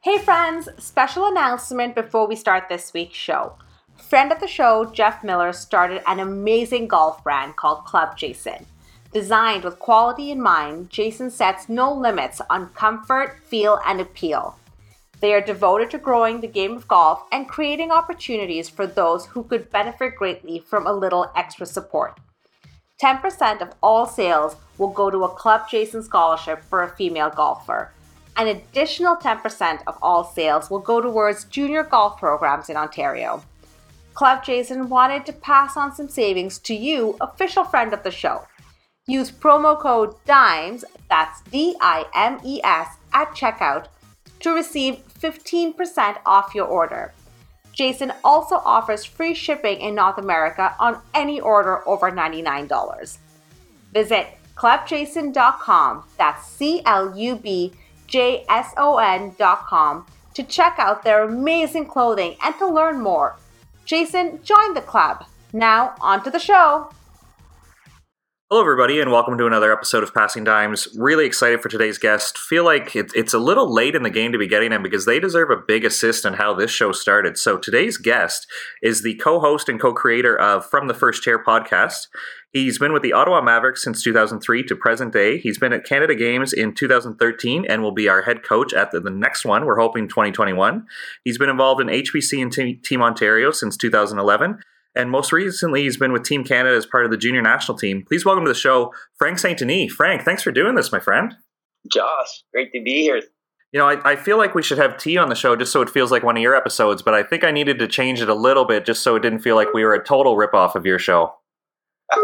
Hey friends, special announcement before we start this week's show. Friend of the show, Jeff Miller, started an amazing golf brand called Club Jason. Designed with quality in mind, Jason sets no limits on comfort, feel, and appeal. They are devoted to growing the game of golf and creating opportunities for those who could benefit greatly from a little extra support. 10% of all sales will go to a Club Jason scholarship for a female golfer. An additional 10% of all sales will go towards junior golf programs in Ontario. Club Jason wanted to pass on some savings to you, official friend of the show. Use promo code DIMES, that's D I M E S, at checkout to receive 15% off your order. Jason also offers free shipping in North America on any order over $99. Visit clubjson.com, that's C L U B J S O N.com, to check out their amazing clothing and to learn more. Jason joined the club. Now, on to the show. Hello, everybody, and welcome to another episode of Passing Dimes. Really excited for today's guest. Feel like it, it's a little late in the game to be getting them because they deserve a big assist in how this show started. So, today's guest is the co host and co creator of From the First Chair podcast. He's been with the Ottawa Mavericks since 2003 to present day. He's been at Canada Games in 2013 and will be our head coach at the, the next one. We're hoping 2021. He's been involved in HBC and Team Ontario since 2011 and most recently, he's been with Team Canada as part of the junior national team. Please welcome to the show, Frank St. Denis. Frank, thanks for doing this, my friend. Josh, great to be here. You know, I, I feel like we should have tea on the show just so it feels like one of your episodes, but I think I needed to change it a little bit just so it didn't feel like we were a total ripoff of your show.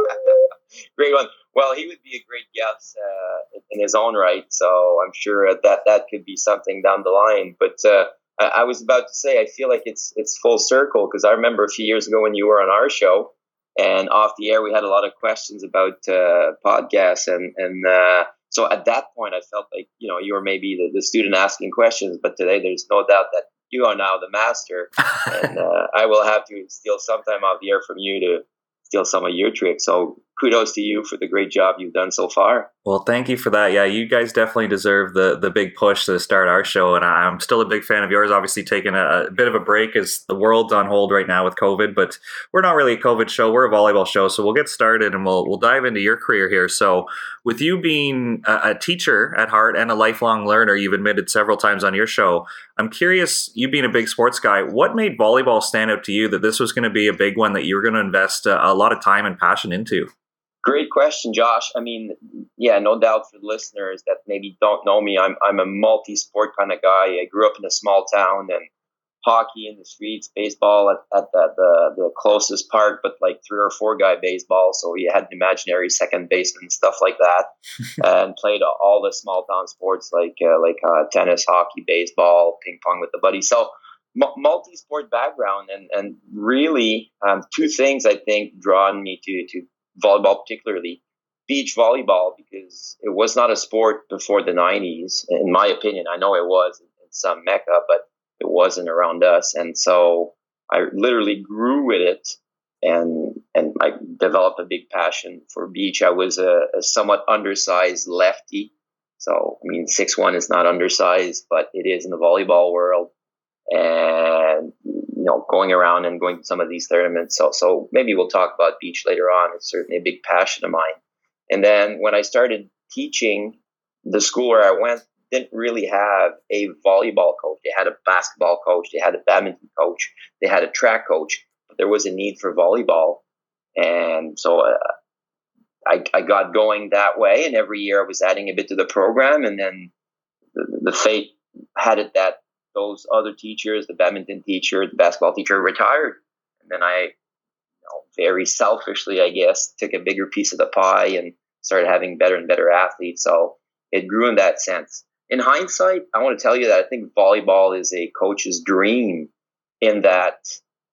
great one. Well, he would be a great guest uh, in his own right, so I'm sure that that could be something down the line. But uh, I, was about to say, I feel like it's it's full circle because I remember a few years ago when you were on our show and off the air, we had a lot of questions about uh, podcasts, and and uh, so at that point, I felt like you know you were maybe the, the student asking questions, but today there's no doubt that you are now the master, and uh, I will have to steal some time off the air from you to steal some of your tricks. So kudos to you for the great job you've done so far. Well, thank you for that. Yeah, you guys definitely deserve the the big push to start our show, and I'm still a big fan of yours. Obviously, taking a, a, bit of a break as the world's on hold right now with COVID, but we're not really a COVID show. We're a volleyball show, so we'll get started and we'll we'll dive into your career here. So, with you being a, a teacher at heart and a lifelong learner, you've admitted several times on your show. I'm curious, you being a big sports guy, what made volleyball stand out to you that this was going to be a big one that you were going to invest a, a lot of time and passion into? Great question, Josh. I mean, yeah, no doubt for the listeners that maybe don't know me, I'm I'm a multi-sport kind of guy. I grew up in a small town and hockey in the streets, baseball at, at the, the, the closest park, but like three or four guy baseball. So we had an imaginary second baseman, stuff like that, and played all the small town sports like uh, like uh, tennis, hockey, baseball, ping pong with the buddies. So multi sport background, and and really um, two things I think drawn me to to volleyball, particularly beach volleyball, because it was not a sport before the 90s, in my opinion. I know it was in some Mecca, but it wasn't around us. And so I literally grew with it and and I developed a big passion for beach. I was a, a somewhat undersized lefty. So, I mean, six one is not undersized, but it is in the volleyball world. And you know, going around and going to some of these tournaments. So, so maybe we'll talk about beach later on. It's certainly a big passion of mine. And then when I started teaching, the school where I went didn't really have a volleyball coach. They had a basketball coach, they had a badminton coach, they had a track coach, but there was a need for volleyball. And so uh, I, I got going that way. And every year I was adding a bit to the program. And then the, the fate had it that those other teachers, the badminton teacher, the basketball teacher, retired. And then I, you know, very selfishly, I guess, took a bigger piece of the pie and started having better and better athletes. So it grew in that sense. In hindsight, I want to tell you that I think volleyball is a coach's dream in that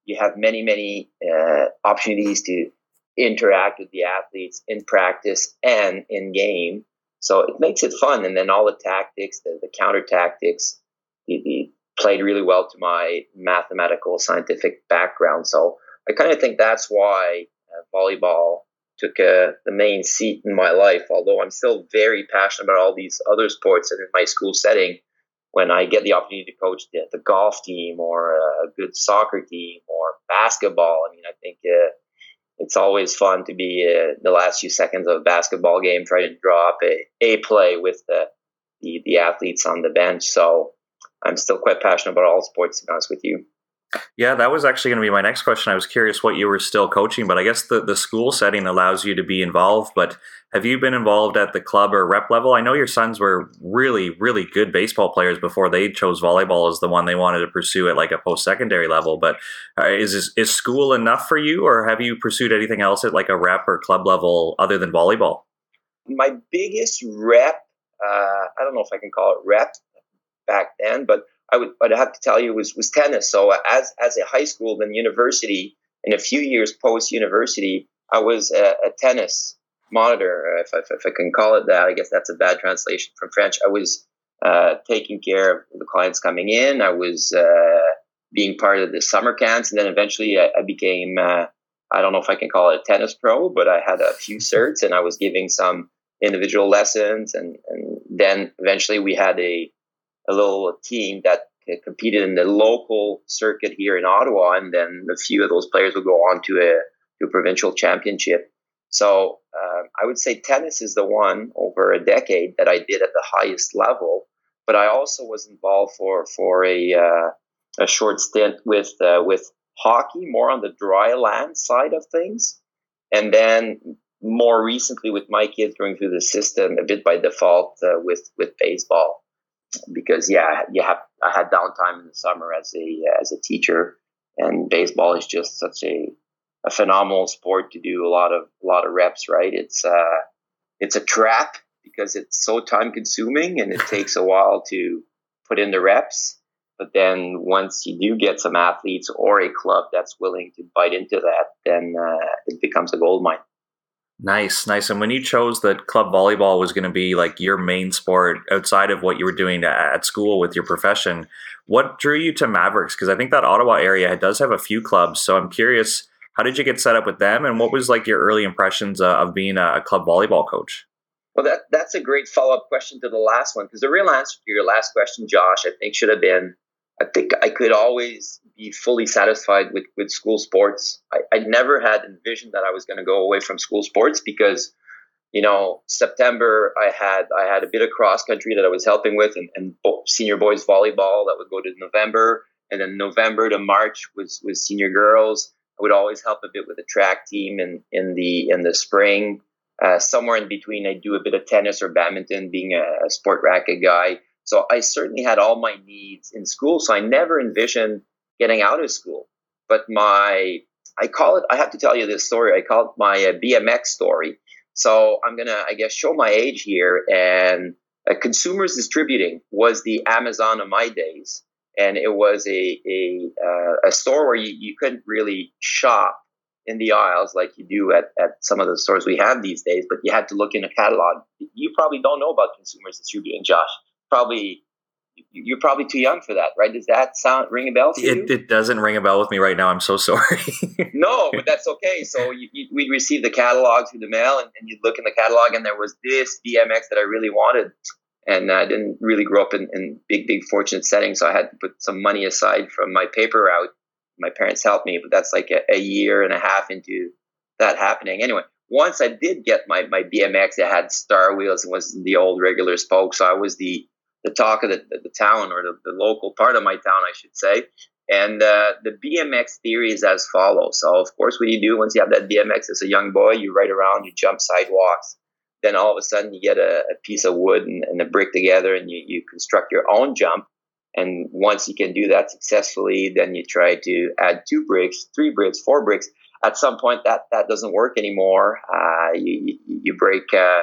you have many, many uh, opportunities to interact with the athletes in practice and in game. So it makes it fun. And then all the tactics, the, the counter tactics, he, he played really well to my mathematical scientific background. So I kind of think that's why uh, volleyball took uh, the main seat in my life. Although I'm still very passionate about all these other sports and in my school setting, when I get the opportunity to coach the, the golf team or a good soccer team or basketball, I mean, I think uh, it's always fun to be uh, the last few seconds of a basketball game, trying to draw up a, a play with the, the, the athletes on the bench. So I'm still quite passionate about all sports, to be honest with you. Yeah, that was actually going to be my next question. I was curious what you were still coaching, but I guess the, the school setting allows you to be involved. But have you been involved at the club or rep level? I know your sons were really, really good baseball players before they chose volleyball as the one they wanted to pursue at like a post secondary level. But uh, is is school enough for you, or have you pursued anything else at like a rep or club level other than volleyball? My biggest rep, uh, I don't know if I can call it rep back then, but I would I'd have to tell you was was tennis. So as as a high school then university, in a few years post university, I was a, a tennis monitor, if, if, if, I can call it that. I guess that's a bad translation from French. I was uh, taking care of the clients coming in. I was uh, being part of the summer camps, and then eventually I, I became. Uh, I don't know if I can call it a tennis pro, but I had a few certs, and I was giving some individual lessons, and, and then eventually we had a a little team that competed in the local circuit here in Ottawa, and then a few of those players would go on to a, to a provincial championship. So uh, I would say tennis is the one over a decade that I did at the highest level. But I also was involved for for a uh, a short stint with uh, with hockey, more on the dry land side of things, and then more recently with my kids going through the system a bit by default uh, with with baseball because yeah, you have I had downtime in the summer as a as a teacher, and baseball is just such a a phenomenal sport to do a lot of a lot of reps. Right? It's uh, it's a trap because it's so time consuming and it takes a while to put in the reps. But then once you do get some athletes or a club that's willing to bite into that, then uh, it becomes a gold mine. Nice, nice. And when you chose that club volleyball was going to be like your main sport outside of what you were doing at school with your profession, what drew you to Mavericks? Because I think that Ottawa area does have a few clubs. So I'm curious, how did you get set up with them, and what was like your early impressions uh, of being a club volleyball coach? Well, that that's a great follow up question to the last one because the real answer to your last question, Josh, I think should have been I think I could always be fully satisfied with, with school sports. I, I never had envisioned that I was going to go away from school sports because, you know, September I had I had a bit of cross country that I was helping with, and, and senior boys volleyball that would go to November, and then November to March was was senior girls. I would always help a bit with the track team in in the in the spring. Uh, somewhere in between, I do a bit of tennis or badminton, being a, a sport racket guy. So I certainly had all my needs in school. So I never envisioned getting out of school. But my, I call it, I have to tell you this story. I call it my uh, BMX story. So I'm going to, I guess, show my age here. And uh, Consumers Distributing was the Amazon of my days. And it was a, a, uh, a store where you, you couldn't really shop in the aisles like you do at, at some of the stores we have these days, but you had to look in a catalog. You probably don't know about Consumers Distributing, Josh probably you're probably too young for that, right? Does that sound ring a bell to you? It, it doesn't ring a bell with me right now. I'm so sorry. no, but that's okay. So you, you, we'd receive the catalog through the mail, and, and, you'd look in the catalog, and there was this BMX that I really wanted, and I didn't really grow up in, in big, big, fortunate settings, so I had to put some money aside from my paper route. My parents helped me, but that's like a, a year and a half into that happening. Anyway, once I did get my, my BMX, it had star wheels and was the old regular spoke, so I was the the talk of the, the, the town or the, the, local part of my town, I should say. And uh, the BMX theory is as follows. So, of course, what you do once you have that BMX as a young boy? You ride around, you jump sidewalks. Then all of a sudden, you get a, a piece of wood and, and, a brick together, and you, you construct your own jump. And once you can do that successfully, then you try to add two bricks, three bricks, four bricks. At some point, that that doesn't work anymore. Uh, you, you, break. Uh,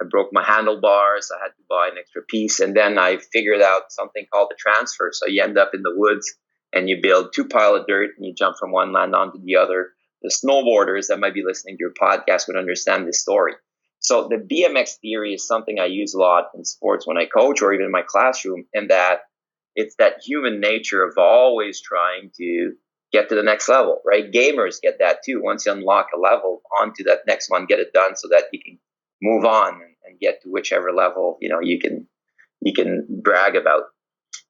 I broke my handlebars. I had to buy an extra piece. And then I figured out something called the transfer. So you end up in the woods and you build two pile of dirt and you jump from one land onto the other. The snowboarders that might be listening to your podcast would understand this story. So the BMX theory is something I use a lot in sports when I coach or even in my classroom, and that it's that human nature of always trying to get to the next level, right? Gamers get that too. Once you unlock a level, onto that next one, get it done so that you can move on and, get to whichever level you know you can you can brag about.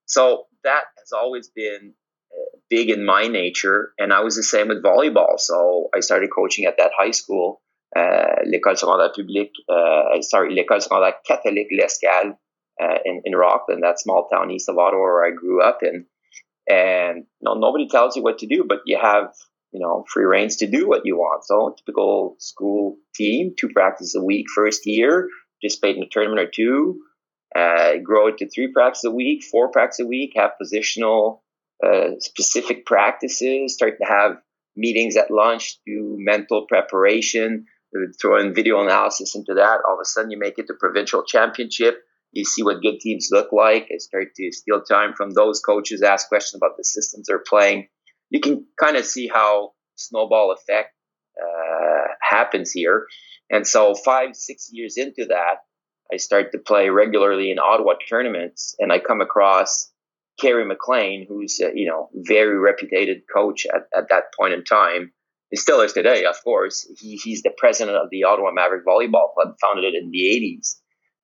So that has always been uh, big in my nature, and I was the same with volleyball. So I started coaching at that high school, uh, l'école secondaire publique, uh, sorry, l'école secondaire catholique L'Escale uh, in, in Rockland, that small town east of Ottawa where I grew up in. And you know, nobody tells you what to do, but you have you know free reigns to do what you want. So typical school team, two practices a week first year, participate in a tournament or two, uh, grow it to three practices a week, four practices a week, have positional uh, specific practices, start to have meetings at lunch, do mental preparation, throw in video analysis into that. All of a sudden, you make it to provincial championship. You see what good teams look like. I start to steal time from those coaches, ask questions about the systems they're playing. You can kind of see how snowball effect uh, happens here. And so, five, six years into that, I start to play regularly in Ottawa tournaments, and I come across Kerry McLean, who's a, you know very reputed coach at, at that point in time. He still is today, of course. He, he's the president of the Ottawa Maverick Volleyball Club, founded it in the 80s.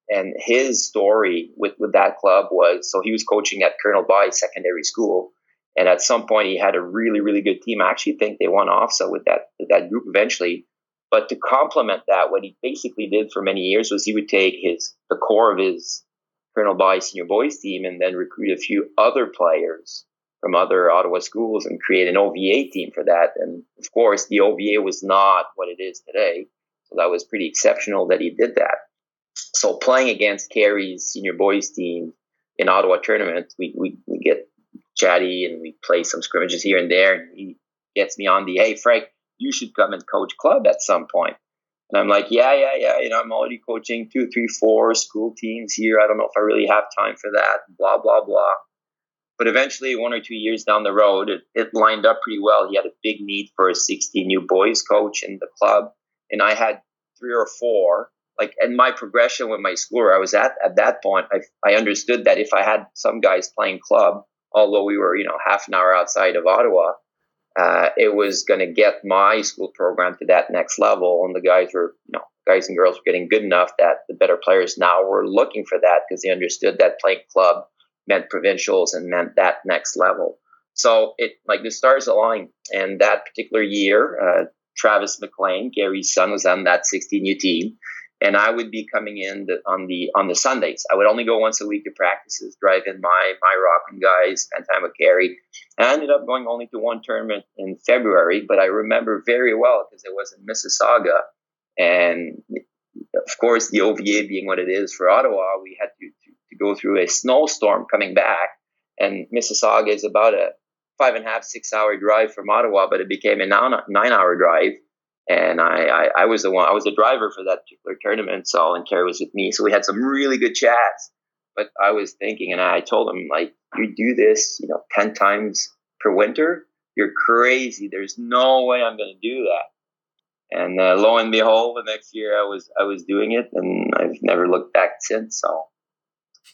And his story with, with that club was so he was coaching at Colonel By Secondary School. And at some point, he had a really, really good team. I actually think they won OFSAA with that, that group eventually. But to complement that, what he basically did for many years was he would take his the core of his Colonel By senior boys team and then recruit a few other players from other Ottawa schools and create an OVA team for that. And of course, the OVA was not what it is today. So that was pretty exceptional that he did that. So playing against Kerry's senior boys team in Ottawa tournament, we, we, we get chatty and we play some scrimmages here and there. And he gets me on the, hey, Frank, you should come and coach club at some point. And I'm like, yeah, yeah, yeah. You know, I'm already coaching two, three, four school teams here. I don't know if I really have time for that. Blah, blah, blah. But eventually, one or two years down the road, it, it lined up pretty well. He had a big need for a 16U boys coach in the club. And I had three or four. Like, in my progression with my school where I was at at that point, I, I understood that if I had some guys playing club, although we were, you know, half an hour outside of Ottawa, uh, it was going to get my school program to that next level. And the guys were, you know, guys and girls were getting good enough that the better players now were looking for that because they understood that playing club meant provincials and meant that next level. So it like the stars aligned. And that particular year, uh, Travis McLean, Kerry's son, was on that 16U team, and I would be coming in the, on the on the Sundays. I would only go once a week to practices, drive in my my Rockland guys, spend time with Kerry. And I ended up going only to one tournament in February, but I remember very well because it was in Mississauga, and of course the OVA being what it is for Ottawa, we had to to go through a snowstorm coming back. And Mississauga is about a five and a half, six hour drive from Ottawa, but it became a nine hour drive. And I, I, I, was the one, I was the driver for that particular tournament. So, and Kerry was with me. So we had some really good chats. But I was thinking, and I told him, like, you do this, you know, 10 times per winter, you're crazy. There's no way I'm going to do that. And uh, lo and behold, the next year I was I was doing it, and I've never looked back since. So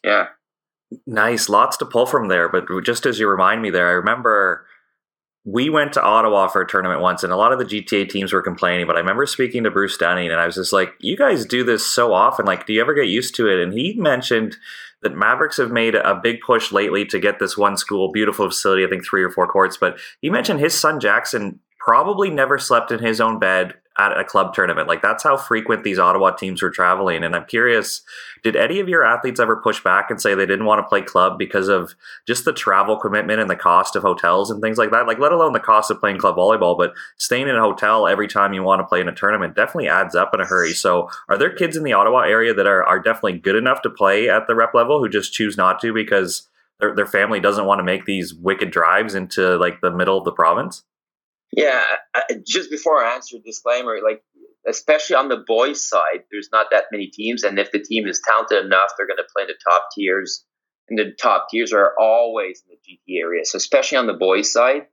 yeah. Nice. Lots to pull from there. But just as you remind me there, I remember we went to Ottawa for a tournament once, and a lot of the GTA teams were complaining. But I remember speaking to Bruce Dunning, and I was just like, "You guys do this so often. Like, do you ever get used to it?" And he mentioned that Mavericks have made a big push lately to get this one school, beautiful facility, I think three or four courts. But he mentioned his son Jackson probably never slept in his own bed at a club tournament. Like that's how frequent these Ottawa teams were traveling. And I'm curious, did any of your athletes ever push back and say they didn't want to play club because of just the travel commitment and the cost of hotels and things like that? Like let alone the cost of playing club volleyball, but staying in a hotel every time you want to play in a tournament definitely adds up in a hurry. So are there kids in the Ottawa area that are, are definitely good enough to play at the rep level who just choose not to because their, their family doesn't want to make these wicked drives into like the middle of the province? Yeah, just before I answer, disclaimer, like especially on the boys' side, there's not that many teams, and if the team is talented enough, they're going to play in the top tiers. And the top tiers are always in the GT area. So especially on the boys' side,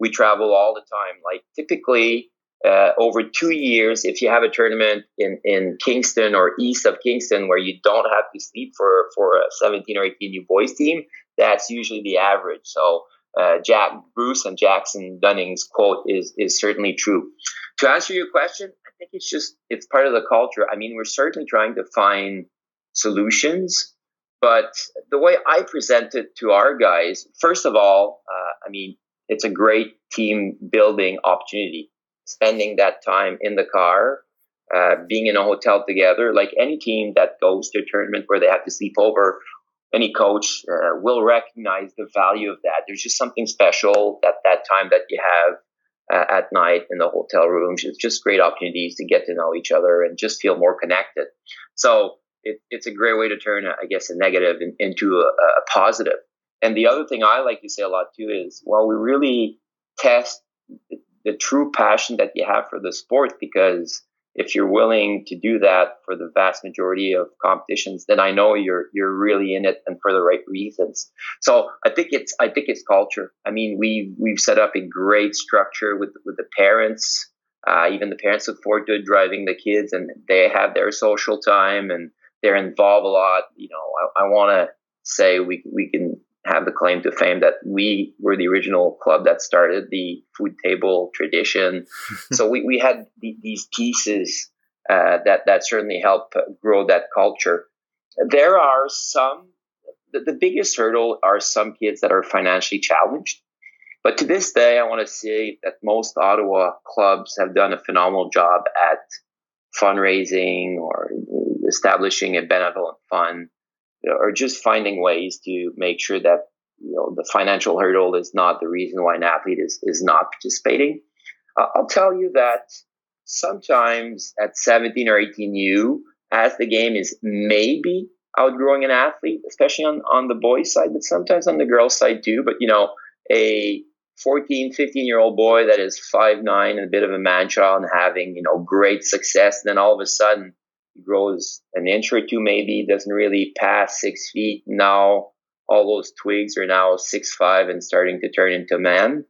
we travel all the time. Like typically, uh, over two years, if you have a tournament in, in Kingston or east of Kingston where you don't have to sleep for, for a 17 or 18 new boys team, that's usually the average. So uh, Jack Bruce and Jackson Dunning's quote is is certainly true. To answer your question, I think it's just it's part of the culture. I mean, we're certainly trying to find solutions, but the way I present it to our guys, first of all, uh, I mean, it's a great team building opportunity. Spending that time in the car, uh, being in a hotel together, like any team that goes to a tournament where they have to sleep over, any coach uh, will recognize the value of that. There's just something special at that time that you have uh, at night in the hotel rooms. It's just great opportunities to get to know each other and just feel more connected. So it, it's a great way to turn, I guess, a negative in, into a, a positive. And the other thing I like to say a lot too is, well, we really test the, the true passion that you have for the sport because if you're willing to do that for the vast majority of competitions, then I know you're you're really in it and for the right reasons. So I think it's I think it's culture. I mean, we we've set up a great structure with with the parents. Uh, even the parents look forward to driving the kids, and they have their social time and they're involved a lot. You know, I, I want to say we we can have the claim to fame that we were the original club that started the food table tradition. so we, we had the, these pieces uh, that that certainly help grow that culture. There are some. The, the biggest hurdle are some kids that are financially challenged. But to this day, I want to say that most Ottawa clubs have done a phenomenal job at fundraising or establishing a benevolent fund or just finding ways to make sure that you know the financial hurdle is not the reason why an athlete is is not participating. Uh, I'll tell you that sometimes at 17 or 18 you as the game is maybe outgrowing an athlete, especially on, on the boys side, but sometimes on the girls side too. But you know, a 14, 15 year old boy that is five nine and a bit of a man child and having, you know, great success, then all of a sudden grows an inch or two, maybe doesn't really pass six feet. Now all those twigs are now six five and starting to turn into man.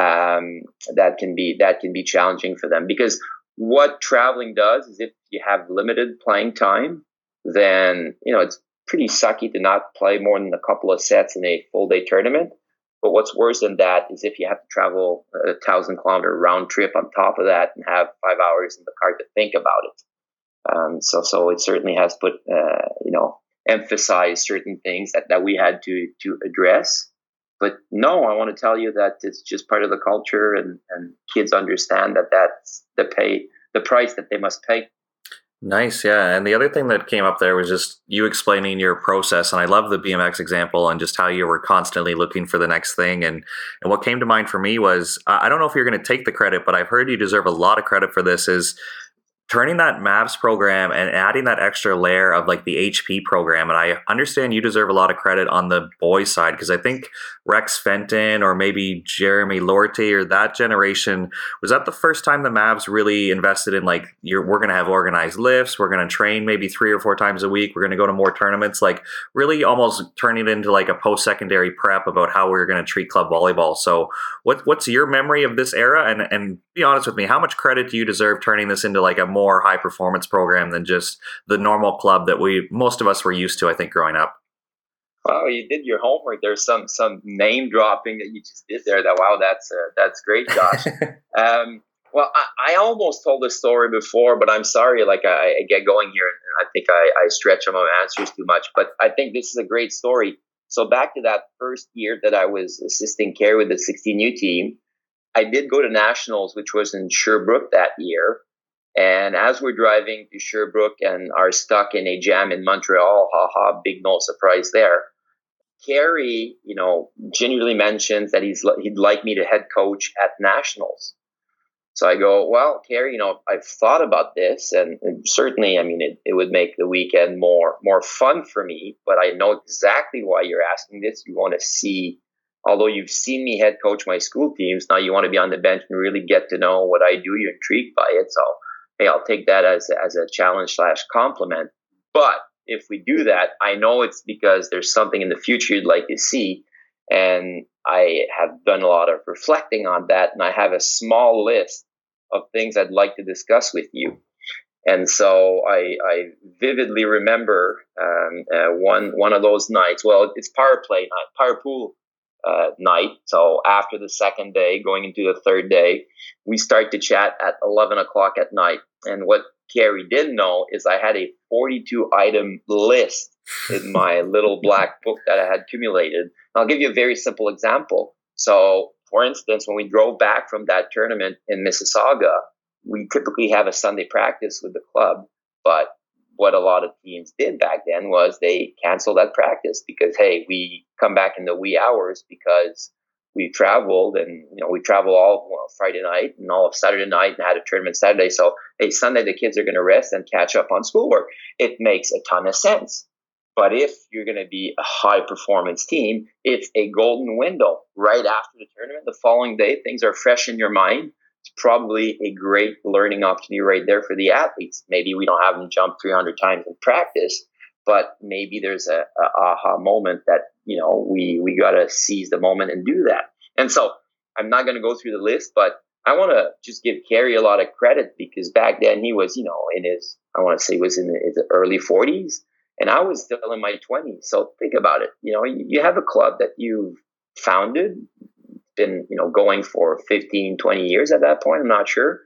Um, that can be that can be challenging for them because what traveling does is if you have limited playing time, then you know it's pretty sucky to not play more than a couple of sets in a full day tournament. But what's worse than that is if you have to travel a thousand kilometer round trip on top of that and have five hours in the car to think about it. Um, so, so it certainly has put, uh, you know, emphasized certain things that, that we had to, to address. But no, I want to tell you that it's just part of the culture and, and kids understand that that's the pay, the price that they must pay. Nice, yeah. And the other thing that came up there was just you explaining your process, and I love the BMX example and just how you were constantly looking for the next thing. And and what came to mind for me was I don't know if you're going to take the credit, but I've heard you deserve a lot of credit for this. Is turning that MAVS program and adding that extra layer of like the HP program. And I understand you deserve a lot of credit on the boys side because I think Rex Fenton or maybe Jeremy Lorty or that generation was that the first time the Mavs really invested in like you're, we're going to have organized lifts, we're going to train maybe three or four times a week, we're going to go to more tournaments, like really almost turning it into like a post secondary prep about how we we're going to treat club volleyball. So what what's your memory of this era? And and be honest with me, how much credit do you deserve turning this into like a more more high performance program than just the normal club that we most of us were used to. I think growing up. Wow, you did your homework. There's some some name dropping that you just did there. That wow, that's uh, that's great, Josh. um, well, I, I, almost told this story before, but I'm sorry. Like I, I get going here, and I think I, I stretch on my answers too much. But I think this is a great story. So back to that first year that I was assisting care with the 16U team, I did go to nationals, which was in Sherbrooke that year. And as we're driving to Sherbrooke and are stuck in a jam in Montreal, haha, big no surprise there. Kerry, you know, genuinely mentions that he's he'd like me to head coach at nationals. So I go, well, Kerry, you know, I've thought about this, and, and certainly, I mean, it, it would make the weekend more more fun for me. But I know exactly why you're asking this. You want to see, although you've seen me head coach my school teams, now you want to be on the bench and really get to know what I do. You're intrigued by it, so hey, I'll take that as, as a challenge slash compliment. But if we do that, I know it's because there's something in the future you'd like to see. And I have done a lot of reflecting on that. And I have a small list of things I'd like to discuss with you. And so I, I vividly remember um, uh, one one of those nights. Well, it's power play night, power pool uh, night. So after the second day, going into the third day, we start to chat at 11 o'clock at night. And what Kerry didn't know is I had a 42 item list in my little black book that I had accumulated. I'll give you a very simple example. So, for instance, when we drove back from that tournament in Mississauga, we typically have a Sunday practice with the club, but what a lot of teams did back then was they canceled that practice because hey, we come back in the wee hours because we traveled and you know we travel all well, Friday night and all of Saturday night and had a tournament Saturday. So hey, Sunday the kids are going to rest and catch up on schoolwork. It makes a ton of sense. But if you're going to be a high performance team, it's a golden window right after the tournament. The following day, things are fresh in your mind it's probably a great learning opportunity right there for the athletes. Maybe we don't have them jump 300 times in practice, but maybe there's a, a aha moment that you know we we got to seize the moment and do that. And so I'm not to go through the list, but I want to just give Kerry a lot of credit because back then he was, you know, in his, I want to say was in his early 40s and I was still in my 20s. So think about it. You know, you have a club that you've founded, been you know going for 15 20 years at that point i'm not sure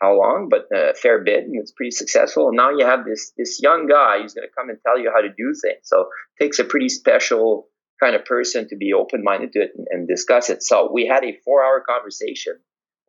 how long but a fair bit and it's pretty successful. And now you have this this young guy who's going to come and tell you how to do things. So it takes a pretty special kind of person to be open-minded to it and, and discuss it. So we had a four hour conversation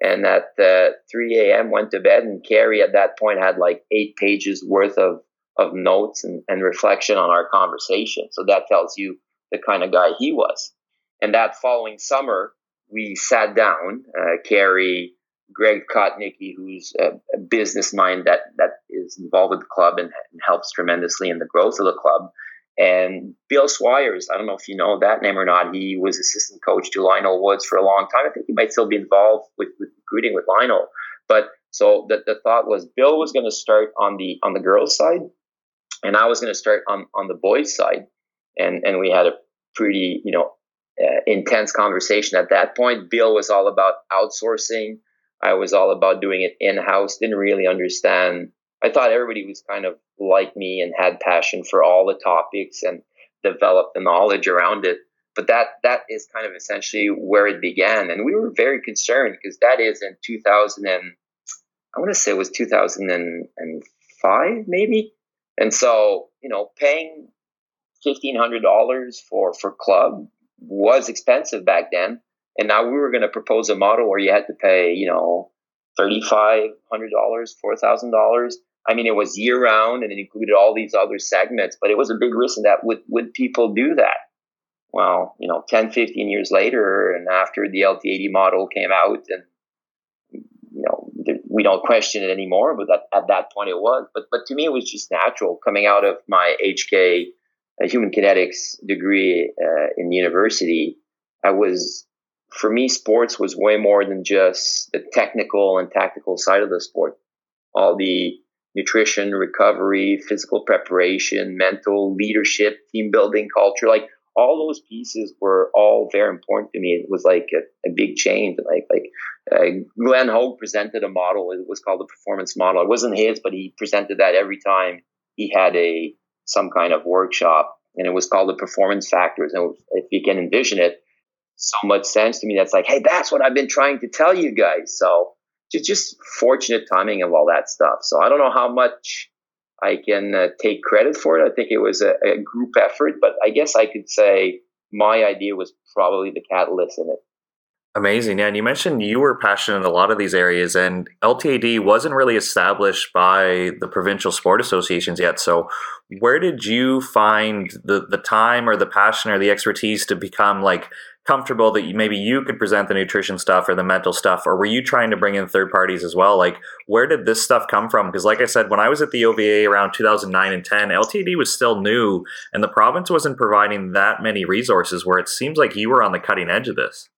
and at uh, 3 a.m went to bed and Kerry at that point had like eight pages worth of of notes and, and reflection on our conversation. So that tells you the kind of guy he was. And that following summer we sat down, uh, Kerry, Greg Kotnicki, who's a, a, business mind that, that is involved with the club and, and, helps tremendously in the growth of the club. And Bill Swires, I don't know if you know that name or not. He was assistant coach to Lionel Woods for a long time. I think he might still be involved with, with recruiting with Lionel. But so the, the thought was Bill was going to start on the on the girls' side, and I was going to start on on the boys' side. And and we had a pretty you know uh, intense conversation at that point. Bill was all about outsourcing. I was all about doing it in house. Didn't really understand. I thought everybody was kind of like me and had passion for all the topics and developed the knowledge around it. But that that is kind of essentially where it began, and we were very concerned because that is in 2000 and I want to say it was 2005 maybe. And so you know, paying fifteen hundred dollars for for club was expensive back then. And now we were going to propose a model where you had to pay, you know, $3,500, $4,000. I mean, it was year round and it included all these other segments, but it was a big risk in that would, would people do that? Well, you know, 10, 15 years later, and after the LTAD model came out, and, you know, we don't question it anymore, but that, at that point it was. But, but to me, it was just natural coming out of my HK a human kinetics degree uh, in university, I was, for me, sports was way more than just the technical and tactical side of the sport. All the nutrition, recovery, physical preparation, mental leadership, team building, culture, like all those pieces were all very important to me. It was like a, a big change. Like like uh, Glenn Hoag presented a model. It was called the performance model. It wasn't his, but he presented that every time he had a some kind of workshop, and it was called the performance factors. And if you can envision it, so much sense to me. That's like, hey, that's what I've been trying to tell you guys. So just just fortunate timing of all that stuff. So I don't know how much I can uh, take credit for it. I think it was a, a group effort, but I guess I could say my idea was probably the catalyst in it. Amazing. Yeah. And you mentioned you were passionate in a lot of these areas, and LTAD wasn't really established by the provincial sport associations yet. So, where did you find the, the time or the passion or the expertise to become like comfortable that maybe you could present the nutrition stuff or the mental stuff? Or were you trying to bring in third parties as well? Like, where did this stuff come from? Because, like I said, when I was at the OVA around 2009 and 10, LTAD was still new, and the province wasn't providing that many resources where it seems like you were on the cutting edge of this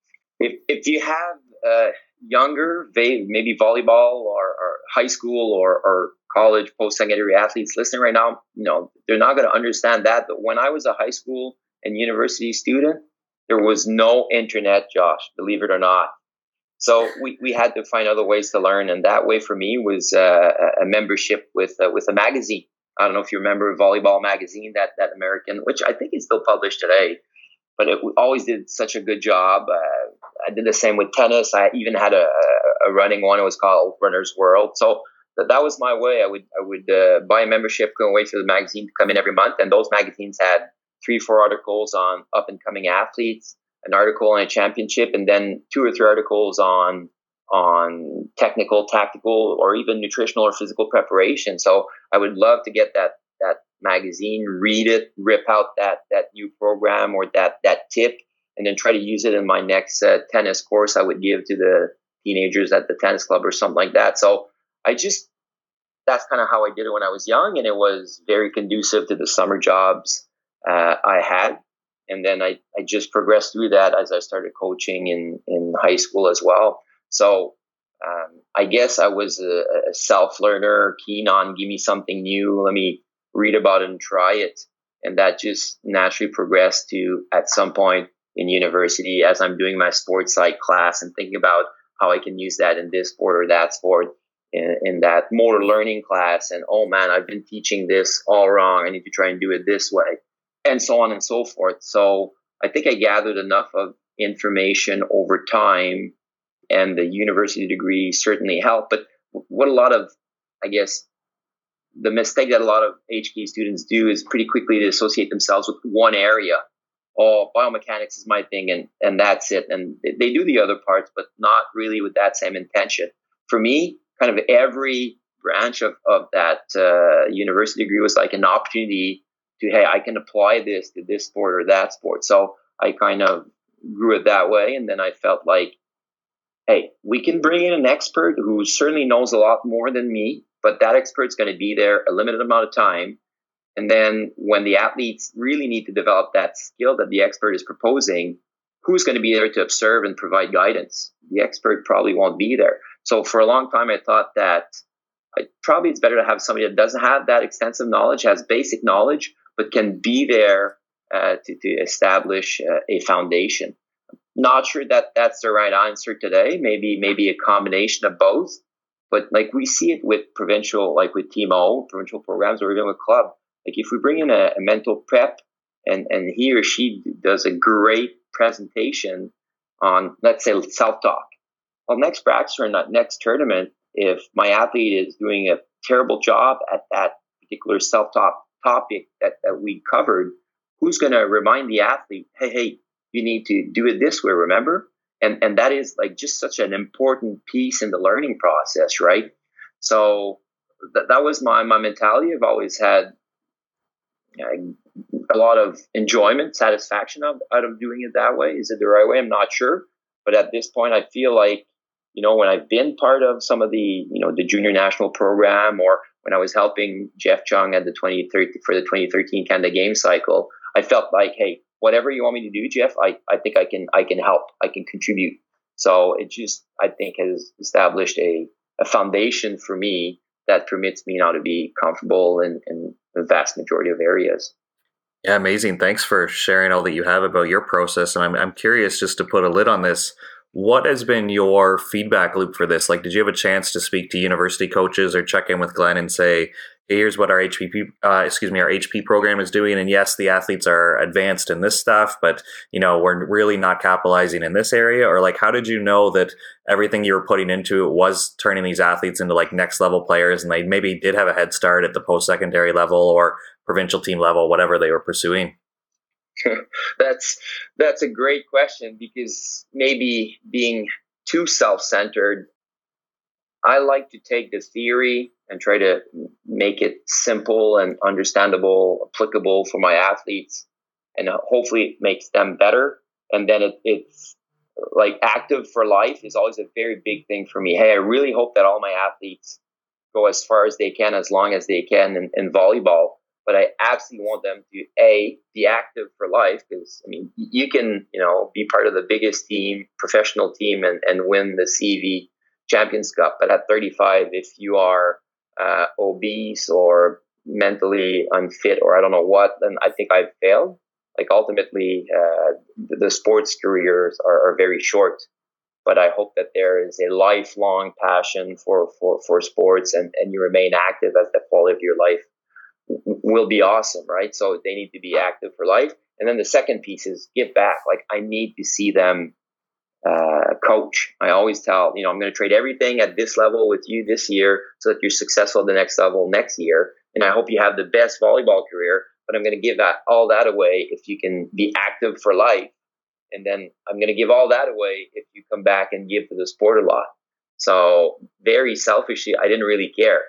if, if you have uh, younger, maybe volleyball or, or high school or, or college post-secondary athletes listening right now, you know, they're not going to understand that. But when I was a high school and university student, there was no internet, Josh, believe it or not. So we, we had to find other ways to learn, and that way for me was uh, a membership with uh, with a magazine. I don't know if you remember Volleyball Magazine, that that American, which I think is still published today but it always did such a good job. Uh, I did the same with tennis. I even had a, a running one. It was called Runner's World. So that, that was my way. I would I would uh, buy a membership, go away to the magazine to come in every month, and those magazines had three four articles on up and coming athletes, an article on a championship, and then two or three articles on on technical, tactical, or even nutritional or physical preparation. So I would love to get that that magazine, read it, rip out that that new program or that that tip, and then try to use it in my next uh, tennis course I would give to the teenagers at the tennis club or something like that. So I just that's kind of how I did it when I was young, and it was very conducive to the summer jobs uh, I had. And then I, I just progressed through that as I started coaching in, in high school as well. So um, I guess I was a, a self learner, keen on give me something new, let me read about it and try it. And that just naturally progressed to at some point in university as I'm doing my sports psych class and thinking about how I can use that in this sport or that sport in, in that motor learning class. And oh man, I've been teaching this all wrong. I need to try and do it this way and so on and so forth. So I think I gathered enough of information over time and the university degree certainly helped. But what a lot of, I guess, the mistake that a lot of HK students do is pretty quickly to associate themselves with one area. Oh, biomechanics is my thing, and and that's it. And they do the other parts, but not really with that same intention. For me, kind of every branch of of that uh, university degree was like an opportunity to hey, I can apply this to this sport or that sport. So I kind of grew it that way, and then I felt like hey, we can bring in an expert who certainly knows a lot more than me, but that expert's going to be there a limited amount of time. And then when the athletes really need to develop that skill that the expert is proposing, who's going to be there to observe and provide guidance? The expert probably won't be there. So for a long time, I thought that I, probably it's better to have somebody that doesn't have that extensive knowledge, has basic knowledge, but can be there uh, to, to establish uh, a foundation. Not sure that that's the right answer today. Maybe maybe a combination of both. But like we see it with provincial, like with TMO, provincial programs, or even with club. Like if we bring in a, a mental prep and, and he or she does a great presentation on, let's say, self-talk. Well, next practice or not next tournament, if my athlete is doing a terrible job at that particular self-talk topic that, that we covered, who's going to remind the athlete, hey, hey, you need to do it this way, remember? And, and that is like just such an important piece in the learning process, right? So th- that was my, my mentality. I've always had a lot of enjoyment, satisfaction of, out of doing it that way. Is it the right way? I'm not sure. But at this point, I feel like, you know, when I've been part of some of the, you know, the junior national program or when I was helping Jeff Chung at the 2013 for the 2013 Canada Game cycle, I felt like, hey, whatever you want me to do, Jeff, I, I think I can I can help. I can contribute. So it just I think has established a, a foundation for me that permits me now to be comfortable in, in the vast majority of areas. Yeah, amazing. Thanks for sharing all that you have about your process. And I'm I'm curious just to put a lid on this. What has been your feedback loop for this? Like, did you have a chance to speak to university coaches or check in with Glenn and say, hey, here's what our HPP, uh, excuse me, our HP program is doing. And yes, the athletes are advanced in this stuff, but you know, we're really not capitalizing in this area. Or like, how did you know that everything you were putting into it was turning these athletes into like next level players, and they maybe did have a head start at the post secondary level or provincial team level, whatever they were pursuing? that's that's a great question because maybe being too self-centered I like to take the theory and try to make it simple and understandable, applicable for my athletes, and hopefully it makes them better. And then it, it's like active for life is always a very big thing for me. Hey, I really hope that all my athletes go as far as they can, as long as they can in, in volleyball. But I absolutely want them to a be active for life because I mean you can you know be part of the biggest team, professional team, and and win the CV Champions Cup. But at 35, if you are uh, obese or mentally unfit or I don't know what, then I think I've failed. Like ultimately, uh, the, the, sports careers are, are, very short. But I hope that there is a lifelong passion for, for, for sports and, and you remain active as the quality of your life will be awesome, right? So they need to be active for life. And then the second piece is give back. Like I need to see them uh, coach. I always tell, you know, I'm going to trade everything at this level with you this year so that you're successful at the next level next year. And I hope you have the best volleyball career, but I'm going to give that all that away if you can be active for life. And then I'm going to give all that away if you come back and give to the sport a lot. So very selfishly, I didn't really care.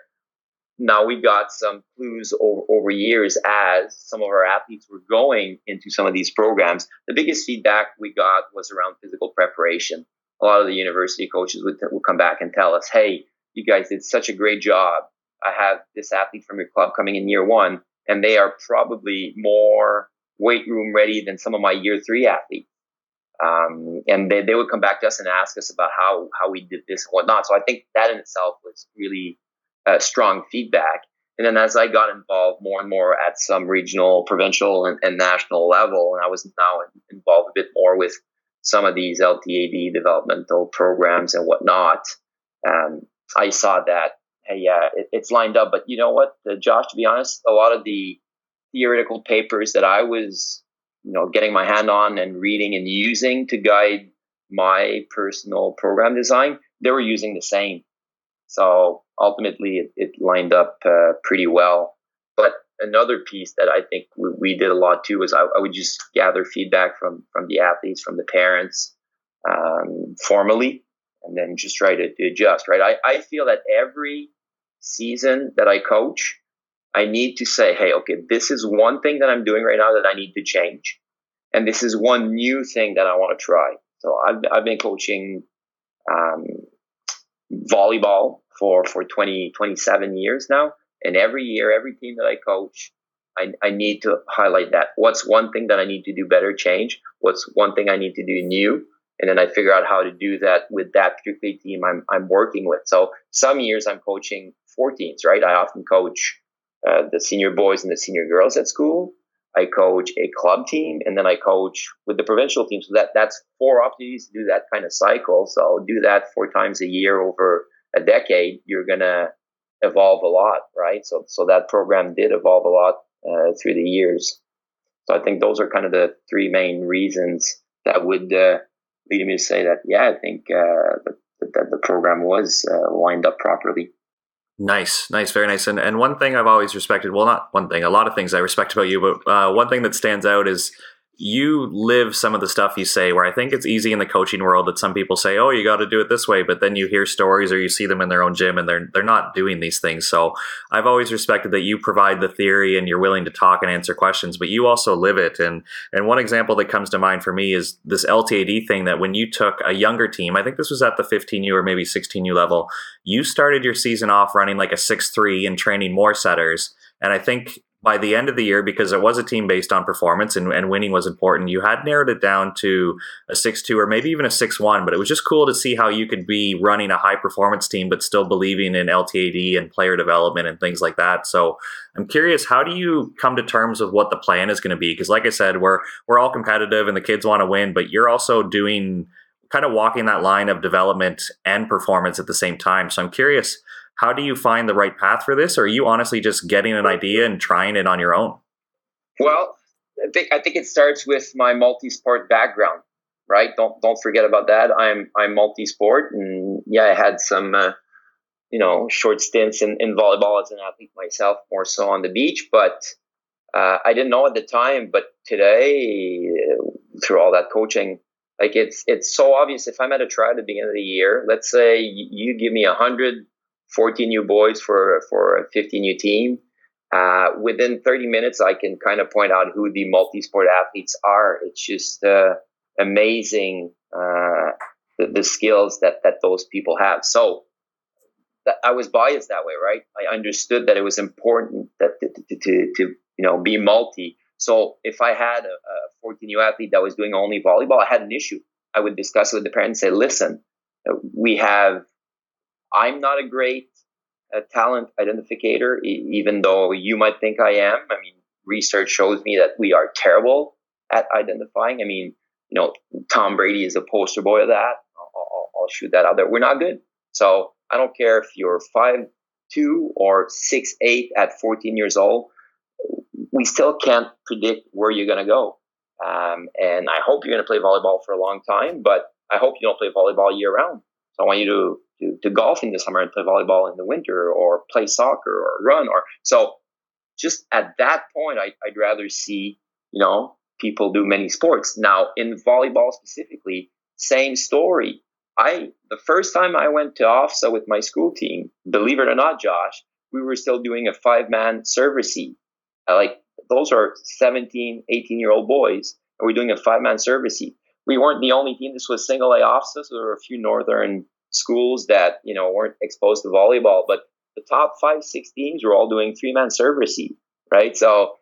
Now we got some clues over, over years as some of our athletes were going into some of these programs. The biggest feedback we got was around physical preparation. A lot of the university coaches would, would come back and tell us, hey, you guys did such a great job. I have this athlete from your club coming in year one, and they are probably more weight room ready than some of my year three athletes. Um, and they, they would come back to us and ask us about how, how we did this and whatnot. So I think that in itself was really uh, strong feedback. And then as I got involved more and more at some regional, provincial, and, and national level, and I was now involved a bit more with some of these LTAD developmental programs and whatnot, um, I saw that, hey, yeah, it, it's lined up. But you know what, uh, Josh, to be honest, a lot of the theoretical papers that I was you know getting my hand on and reading and using to guide my personal program design they were using the same so ultimately it, it lined up uh, pretty well but another piece that i think we, we did a lot too was I, I, would just gather feedback from from the athletes from the parents um, formally and then just try to, to adjust right I, I feel that every season that i coach I need to say, hey, okay, this is one thing that I'm doing right now that I need to change. And this is one new thing that I want to try. So I've, I've been coaching um, volleyball for, for 20, 27 years now. And every year, every team that I coach, I, I need to highlight that. What's one thing that I need to do better, change? What's one thing I need to do new? And then I figure out how to do that with that particular team I'm, I'm working with. So some years I'm coaching four teams, right? I often coach uh, the senior boys and the senior girls at school. I coach a club team, and then I coach with the provincial team. So that that's four opportunities to do that kind of cycle. So do that four times a year over a decade. You're gonna evolve a lot, right? So so that program did evolve a lot uh, through the years. So I think those are kind of the three main reasons that would uh, lead me to say that. Yeah, I think uh, that, that the program was uh, lined up properly. Nice, nice, very nice. And and one thing I've always respected, well, not one thing, a lot of things I respect about you, but uh, one thing that stands out is you live some of the stuff you say where I think it's easy in the coaching world that some people say, "Oh, you got to do it this way," but then you hear stories or you see them in their own gym and they're they're not doing these things. So, I've always respected that you provide the theory and you're willing to talk and answer questions, but you also live it. And and one example that comes to mind for me is this LTAD thing that when you took a younger team, I think this was at the 15U or maybe 16U level, you started your season off running like a 6-3 and training more setters. And I think by the end of the year, because it was a team based on performance and, and winning was important, you had narrowed it down to a 6 2 or maybe even a 6 1. But it was just cool to see how you could be running a high performance team, but still believing in LTAD and player development and things like that. So I'm curious, how do you come to terms with what the plan is going to be? Because, like I said, we're, we're all competitive and the kids want to win, but you're also doing kind of walking that line of development and performance at the same time. So I'm curious how do you find the right path for this? Or are you honestly just getting an idea and trying it on your own? Well i think i think it starts with my multi-sport background right? Don't don't forget about that. I'm i'm multi-sport and yeah i had some uh, you know short stints in, in volleyball as an athlete myself more so on the beach. But uh, i didn't know at the time but today through all that coaching like it's it's so obvious. If i'm at a try at the beginning of the year let's say you give me a hundred 14U boys for for a 15U team. Uh, within 30 minutes, I can kind of point out who the multi-sport athletes are. It's just uh, amazing uh, the, the, skills that that those people have. So that, I was biased that way, right? I understood that it was important that to, to, to, to you know be multi. So if I had a, a 14U athlete that was doing only volleyball, I had an issue. I would discuss it with the parents and say, listen, we have I'm not a great uh, talent identificator, e- even though you might think I am. I mean, research shows me that we are terrible at identifying. I mean, you know, Tom Brady is a poster boy of that. I'll, I'll, shoot that out there. We're not good. So I don't care if you're five two or six eight at 14 years old. We still can't predict where you're going to go. Um, and I hope you're going to play volleyball for a long time, but I hope you don't play volleyball year round. So I want you to, to, to golf in the summer and play volleyball in the winter or play soccer or run or so just at that point I, I'd rather see, you know, people do many sports. Now in volleyball specifically, same story. I the first time I went to OFSA with my school team, believe it or not, Josh, we were still doing a five man serve receive. Uh, like those are 17, 18 year old boys, and we're doing a five man service. We weren't the only team. This was single A OFSA, so there were a few northern schools that you know weren't exposed to volleyball, but the top five, six teams were all doing three man serve receive, right? So,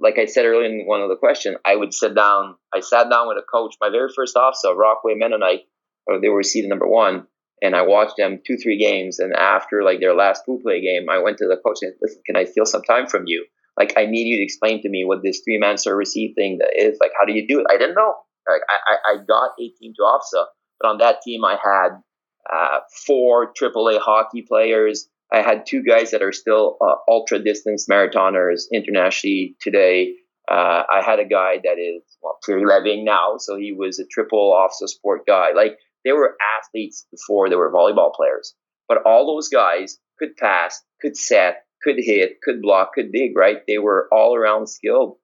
like I said earlier in one of the questions, I would sit down. I sat down with a coach. My very first OFSA, Rockway Mennonite, uh, they were seated number one, and I watched them two, three games. And after like their last pool play game, I went to the coach and listen, can I steal some time from you? Like I need you to explain to me what this three man serve receive thing that is. Like how do you do it? I didn't know. Like I, I, got 18 to OFSA, but on that team I had uh, four AAA hockey players. I had two guys that are still uh, ultra distance marathoners internationally today. Uh, I had a guy that is well, clearly now, so he was a triple OFSA sport guy. Like they were athletes before they were volleyball players, but all those guys could pass, could set, could hit, could block, could dig. Right? They were all around skilled.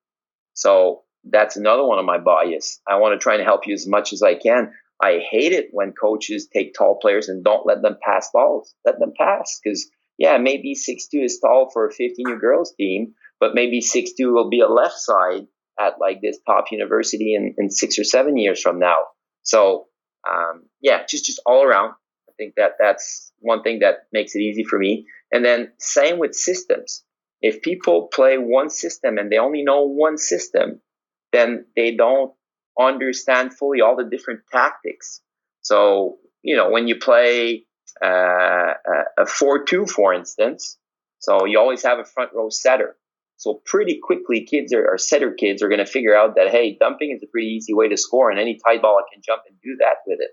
So that's another one of my bias. I want to try and help you as much as I can. I hate it when coaches take tall players and don't let them pass balls. Let them pass because yeah, maybe six two is tall for a 15 year girls team, but maybe six two will be a left side at like this top university in, in six or seven years from now. So um, yeah, just just all around. I think that that's one thing that makes it easy for me. And then same with systems. If people play one system and they only know one system, then they don't understand fully all the different tactics. So, you know, when you play uh, a 4 2, for instance, so you always have a front row setter. So, pretty quickly, kids are, or setter kids are going to figure out that, hey, dumping is a pretty easy way to score, and any tight ball I can jump and do that with it.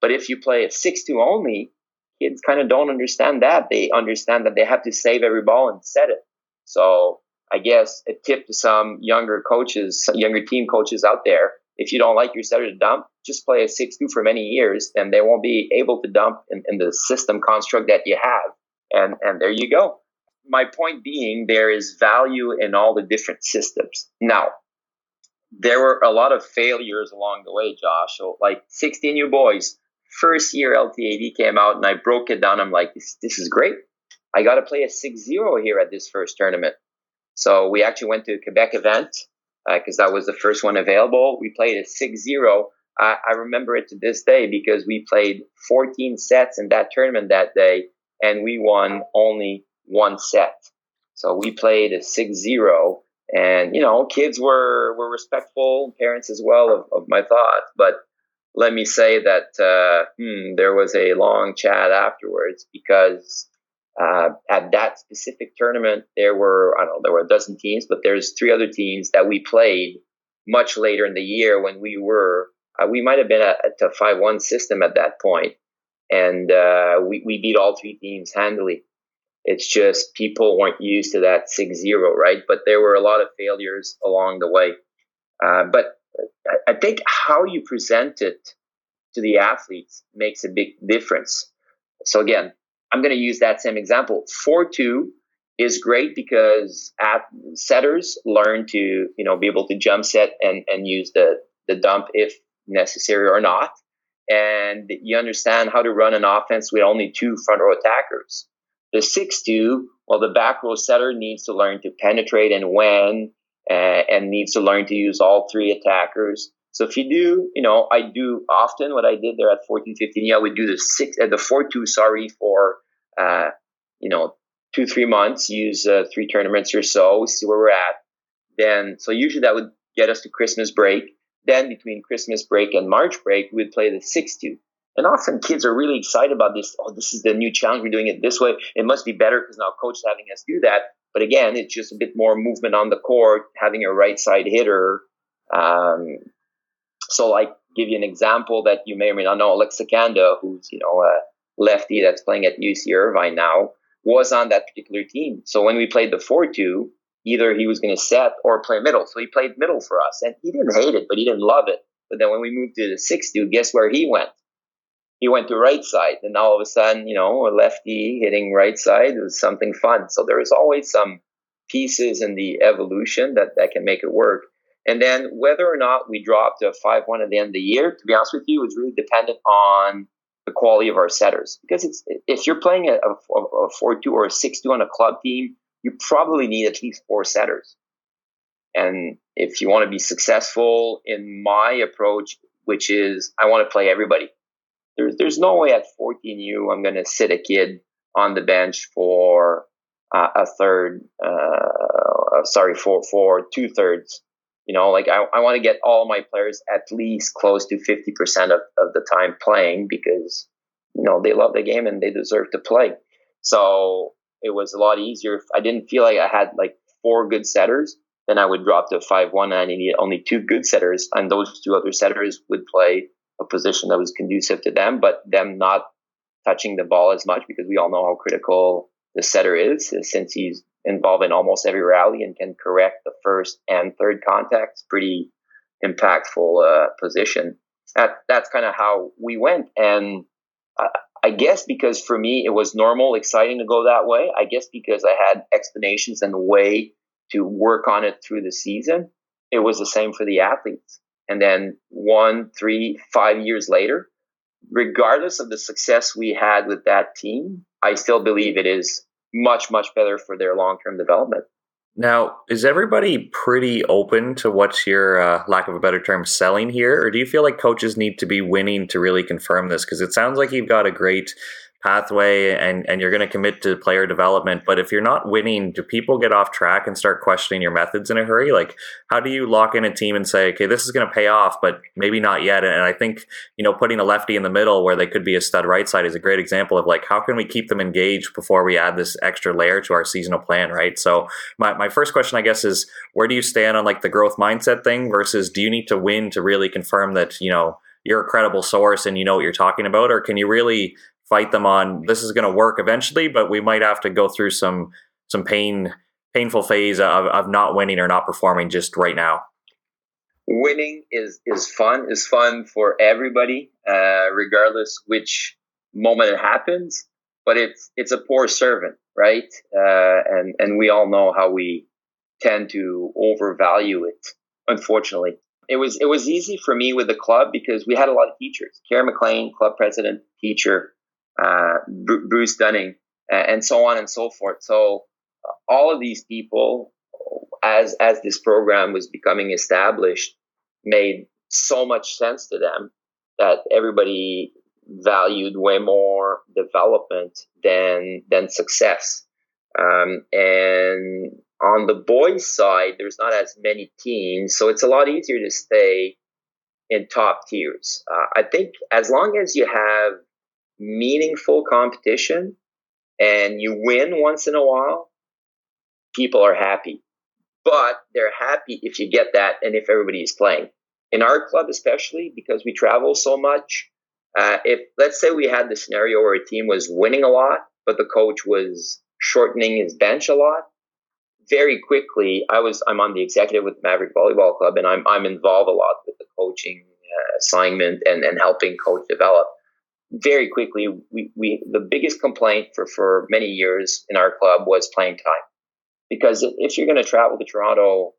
But if you play a 6 2 only, kids kind of don't understand that. They understand that they have to save every ball and set it. So, I guess a tip to some younger coaches, younger team coaches out there if you don't like your setter to dump, just play a 6-2 for many years and they won't be able to dump in, in the system construct that you have. And, and there you go. My point being, there is value in all the different systems. Now, there were a lot of failures along the way, Josh. So, like 16U boys, first year LTAD came out and I broke it down. I'm like, this, this is great. I got to play a 6 0 here at this first tournament. So, we actually went to a Quebec event because uh, that was the first one available. We played a 6 0. I, I remember it to this day because we played 14 sets in that tournament that day and we won only one set. So we played a 6 0. And, you know, kids were, were respectful, parents as well, of, of my thoughts. But let me say that uh, hmm, there was a long chat afterwards because uh, at that specific tournament, there were I don't know there were a dozen teams, but there's three other teams that we played much later in the year when we were uh, we might have been at, a five one system at that point, and uh, we we beat all three teams handily. It's just people weren't used to that 6-0, right? But there were a lot of failures along the way. Uh, but I think how you present it to the athletes makes a big difference. So again, I'm going to use that same example. 4 2 is great because setters learn to you know be able to jump set and, and use the, the dump if necessary or not. And you understand how to run an offense with only two front row attackers. The 6 2, well, the back row setter needs to learn to penetrate and when, uh, and needs to learn to use all three attackers. So if you do, you know, I do often what I did there at 14, 15, yeah, we do the six, uh, the 4 2, sorry, for uh, you know, two, three months, use uh, three tournaments or so, see where we're at. Then, so usually that would get us to Christmas break. Then between Christmas break and March break, we'd play the 6 2. And often kids are really excited about this. Oh, this is the new challenge. We're doing it this way. It must be better because now coach is having us do that. But again, it's just a bit more movement on the court, having a right side hitter. Um, so, like, give you an example that you may or may not know, Alexa Kanda, who's you know lefty that's playing at UC Irvine now, was on that particular team. So when we played the 4 2, either he was going to set or play middle. So he played middle for us. And he didn't hate it, but he didn't love it. But then when we moved to the six two, guess where he went? He went to right side, and all of a sudden, you know, a lefty hitting right side was something fun. So there is always some pieces in the evolution that that can make it work. And then whether or not we dropped a five one at the end of the year, to be honest with you, was really dependent on the quality of our setters. Because it's if you're playing a, a, a four two or a six two on a club team, you probably need at least four setters. And if you want to be successful in my approach, which is I want to play everybody. There's there's no way at 14U I'm going to sit a kid on the bench for uh, a third, uh, sorry, for for two thirds. You know, like I, I want to get all my players at least close to 50% of, of the time playing because, you know, they love the game and they deserve to play. So it was a lot easier. If I didn't feel like I had like four good setters, then I would drop to five one and I needed only two good setters, and those two other setters would play a position that was conducive to them, but them not touching the ball as much because we all know how critical the setter is since he's involved in almost every rally and can correct the first and third contacts. Pretty impactful uh, position. That that's kind of how we went, and I, I guess because for me it was normal, exciting to go that way. I guess because I had explanations and the way to work on it through the season, it was the same for the athletes. And then one, three, five years later, regardless of the success we had with that team, I still believe it is much, much better for their long term development. Now, is everybody pretty open to what's your, uh, lack of a better term, selling here? Or do you feel like coaches need to be winning to really confirm this? Because it sounds like you've got a great pathway and, and you're going to commit to player development. But if you're not winning, do people get off track and start questioning your methods in a hurry? Like, how do you lock in a team and say, okay, this is going to pay off, but maybe not yet? And I think, you know, putting a lefty in the middle where they could be a stud right side is a great example of like, how can we keep them engaged before we add this extra layer to our seasonal plan, right? So, my, my first question, I guess, is where do you stand on like the growth mindset thing versus do you need to win to really confirm that, you know, you're a credible source and you know what you're talking about or can you really fight them on this is going to work eventually, but we might have to go through some some pain painful phase of, of not winning or not performing just right now. Winning is is fun is fun for everybody, uh, regardless which moment it happens. But it's it's a poor servant, right? Uh, and and we all know how we tend to overvalue it. Unfortunately, it was it was easy for me with the club because we had a lot of teachers. Karen McLean, club president, teacher uh, Bruce Dunning, and so on and so forth. So uh, all of these people, as as this program was becoming established, made so much sense to them that everybody valued way more development than than success. Um, and on the boys' side, there's not as many teams, so it's a lot easier to stay in top tiers. Uh, I think as long as you have meaningful competition and you win once in a while, people are happy. But they're happy if you get that and if everybody is playing. In our club, especially because we travel so much, uh, if let's say we had the scenario where a team was winning a lot, but the coach was shortening his bench a lot, very quickly, I was I'm on the executive with Maverick Volleyball Club, and I'm I'm involved a lot with the coaching uh, assignment and and helping coach develop very quickly, we, we the biggest complaint for, for many years in our club was playing time. Because if you're going to travel to Toronto,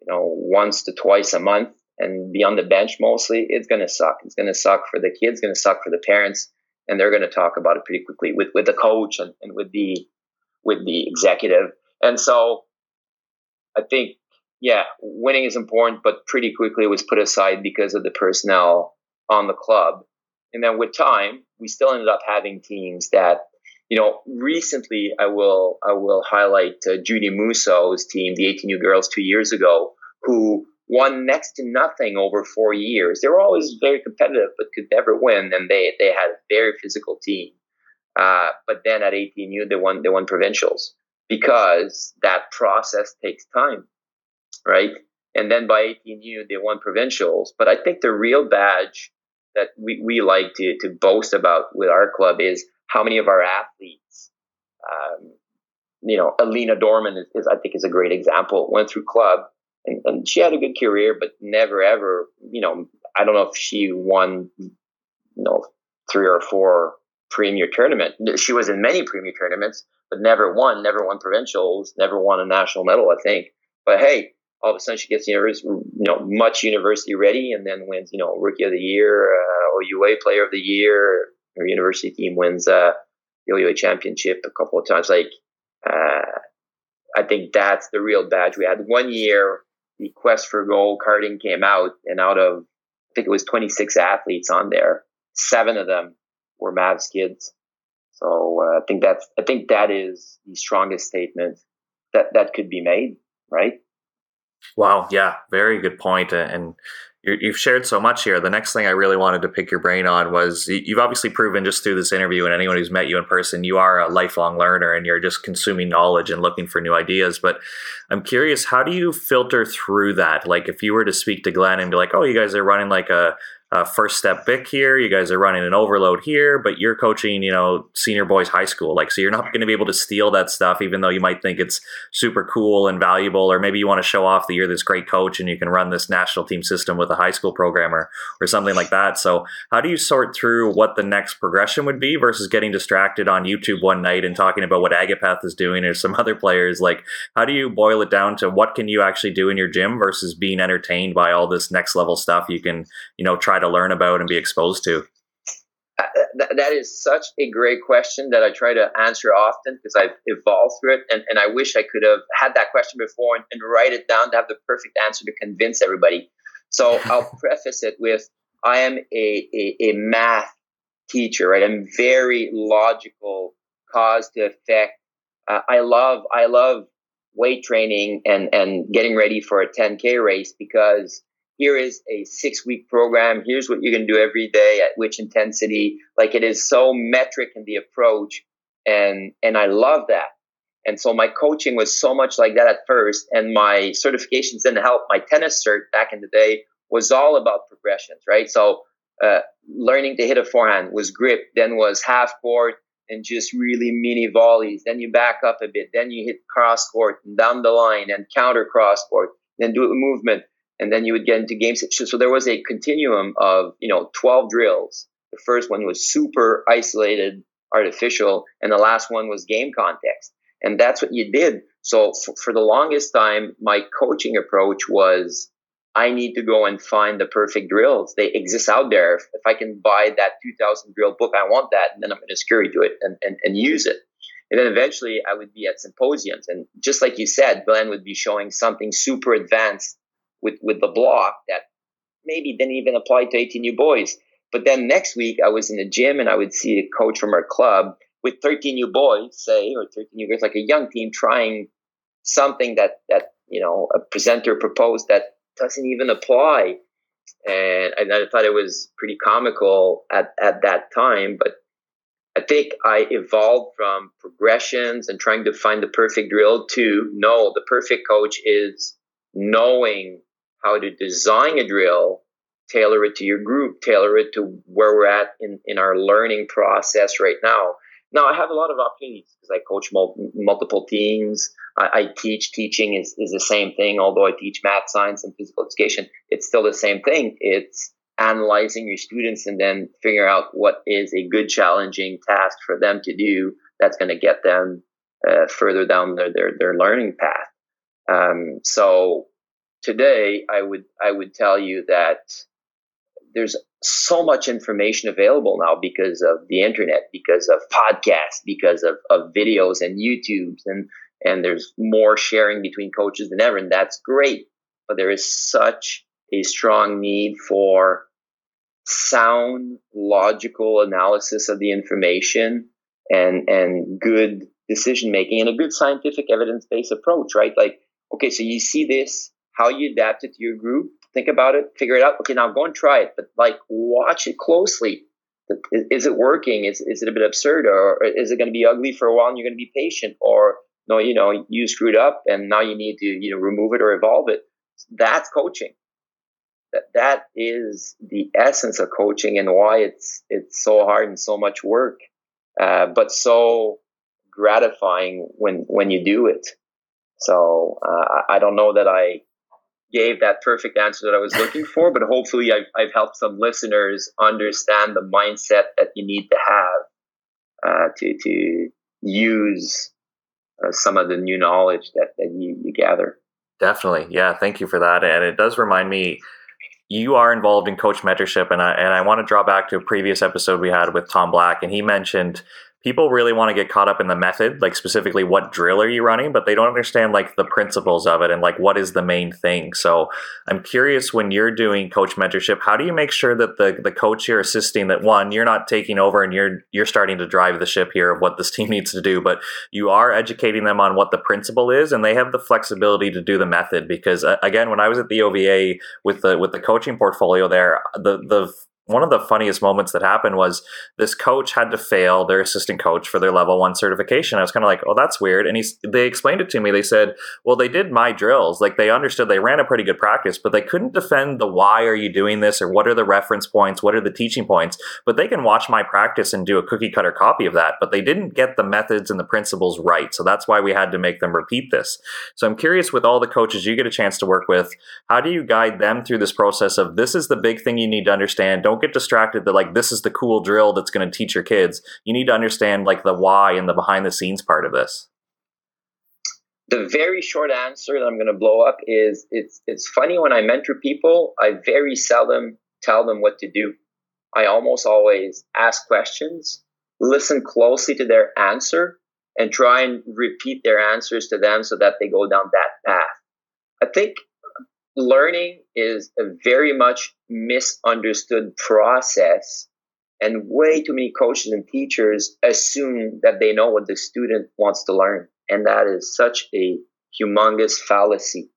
you know, once to twice a month and be on the bench mostly, it's going to suck. It's going to suck for the kids, going to suck for the parents, and they're going to talk about it pretty quickly with, with the coach and, and with the with the executive. And so, I think, yeah, winning is important, but pretty quickly it was put aside because of the personnel on the club and then with time, we still ended up having teams that, you know, recently I will I will highlight uh, Judy Musso's team, the 18U girls two years ago, who won next to nothing over four years. They were always very competitive, but could never win, and they they had a very physical team. Uh, but then at 18U, they won they won provincials because that process takes time, right? And then by 18U, they won provincials. But I think the real badge that we, we like to, to boast about with our club is how many of our athletes, um, you know, Alina Dorman is, is, I think is a great example, went through club and, and she had a good career, but never ever, you know, I don't know if she won, you know, three or four premier tournament. She was in many premier tournaments, but never won, never won provincials, never won a national medal, I think. But hey, all of a sudden she gets you know, much university ready, and then wins, you know, rookie of the year, uh, OUA player of the year. Her university team wins uh, the OUA championship a couple of times. Like, uh, I think that's the real badge. We had one year the Quest for Gold carding came out, and out of I think it was 26 athletes on there, seven of them were Mavs kids. So uh, I think that's I think that is the strongest statement that that could be made, right? Wow, yeah, very good point. And you've shared so much here. The next thing I really wanted to pick your brain on was you've obviously proven just through this interview and anyone who's met you in person, you are a lifelong learner and you're just consuming knowledge and looking for new ideas. But I'm curious, how do you filter through that? Like, if you were to speak to Glenn and be like, oh, you guys are running like a uh, first step Vic here. You guys are running an overload here, but you're coaching, you know, senior boys high school. Like, so you're not going to be able to steal that stuff, even though you might think it's super cool and valuable, or maybe you want to show off that you're this great coach and you can run this national team system with a high school programmer or something like that. So, how do you sort through what the next progression would be versus getting distracted on YouTube one night and talking about what Agapath is doing or some other players? Like, how do you boil it down to what can you actually do in your gym versus being entertained by all this next level stuff you can, you know, try to learn about and be exposed to? Uh, that is such a great question that I try to answer often because I've evolved through it. And, and I wish I could have had that question before and, and write it down to have the perfect answer to convince everybody. So I'll preface it with I am a, a, a math teacher, right? I'm very logical, cause to effect. Uh, I love I love weight training and and getting ready for a 10k race because here is a six week program. Here's what you're going to do every day at which intensity. Like it is so metric in the approach. And, and I love that. And so my coaching was so much like that at first. And my certifications didn't help. My tennis cert back in the day was all about progressions, right? So, uh, learning to hit a forehand was grip, then was half court and just really mini volleys. Then you back up a bit. Then you hit cross court and down the line and counter cross court. Then do a movement and then you would get into games. So there was a continuum of you know 12 drills. The first one was super isolated, artificial, and the last one was game context. And that's what you did. So for, for the longest time, my coaching approach was I need to go and find the perfect drills. They exist out there. If, if I can buy that 2000 drill book, I want that. And then I'm going to scurry to it and, and, and use it. And then eventually I would be at symposiums. And just like you said, Glenn would be showing something super advanced with with the block that maybe didn't even apply to 18U boys. But then next week I was in the gym and I would see a coach from our club with 13U boys, say, or 13U girls, like a young team trying something that that you know a presenter proposed that doesn't even apply. And I, I thought it was pretty comical at, at that time, but I think I evolved from progressions and trying to find the perfect drill to no, the perfect coach is knowing how to design a drill, tailor it to your group, tailor it to where we're at in, in our learning process right now. Now, I have a lot of opportunities because I coach mul- multiple teams. I, I, teach. Teaching is, is the same thing, although I teach math, science, and physical education. It's still the same thing. It's analyzing your students and then figuring out what is a good, challenging task for them to do that's going to get them uh, further down their, their, their learning path. Um, so today I would I would tell you that there's so much information available now because of the internet, because of podcasts, because of, of videos and YouTubes and and there's more sharing between coaches than ever, and that's great. But there is such a strong need for sound, logical analysis of the information and and good decision making and a good scientific evidence based approach, right? Like, okay, so you see this, how you adapt it to your group, think about it, figure it out. Okay, now go and try it, but like watch it closely. Is it working? Is, is it a bit absurd or is it going to be ugly for a while and you're going to be patient or no, you know, you screwed up and now you need to, you know, remove it or evolve it. That's coaching. That, that is the essence of coaching and why it's, it's so hard and so much work, uh, but so gratifying when, when you do it. So, uh, I don't know that I gave that perfect answer that I was looking for, but hopefully I've, I've helped some listeners understand the mindset that you need to have uh, to, to use uh, some of the new knowledge that, that you, you gather. Definitely. Yeah. Thank you for that. And it does remind me you are involved in coach mentorship and I, and I want to draw back to a previous episode we had with Tom Black and he mentioned people really want to get caught up in the method, like specifically what drill are you running, but they don't understand like the principles of it and like what is the main thing. So I'm curious when you're doing coach mentorship, how do you make sure that the the coach you're assisting that one, you're not taking over and you're you're starting to drive the ship here of what this team needs to do, but you are educating them on what the principle is and they have the flexibility to do the method because uh, again, when I was at the OVA with the with the coaching portfolio there, the the one of the funniest moments that happened was this coach had to fail their assistant coach for their level one certification. I was kind of like, oh, that's weird. And he's, they explained it to me. They said, well, they did my drills. Like they understood they ran a pretty good practice, but they couldn't defend the why are you doing this or what are the reference points? What are the teaching points? But they can watch my practice and do a cookie cutter copy of that. But they didn't get the methods and the principles right. So that's why we had to make them repeat this. So I'm curious with all the coaches you get a chance to work with, how do you guide them through this process of this is the big thing you need to understand? Don't get distracted that like this is the cool drill that's going to teach your kids. You need to understand like the why and the behind the scenes part of this. The very short answer that I'm going to blow up is it's it's funny when I mentor people, I very seldom tell them what to do. I almost always ask questions, listen closely to their answer, and try and repeat their answers to them so that they go down that path. I think learning is a very much misunderstood process and way too many coaches and teachers assume that they know what the student wants to learn and that is such a humongous fallacy.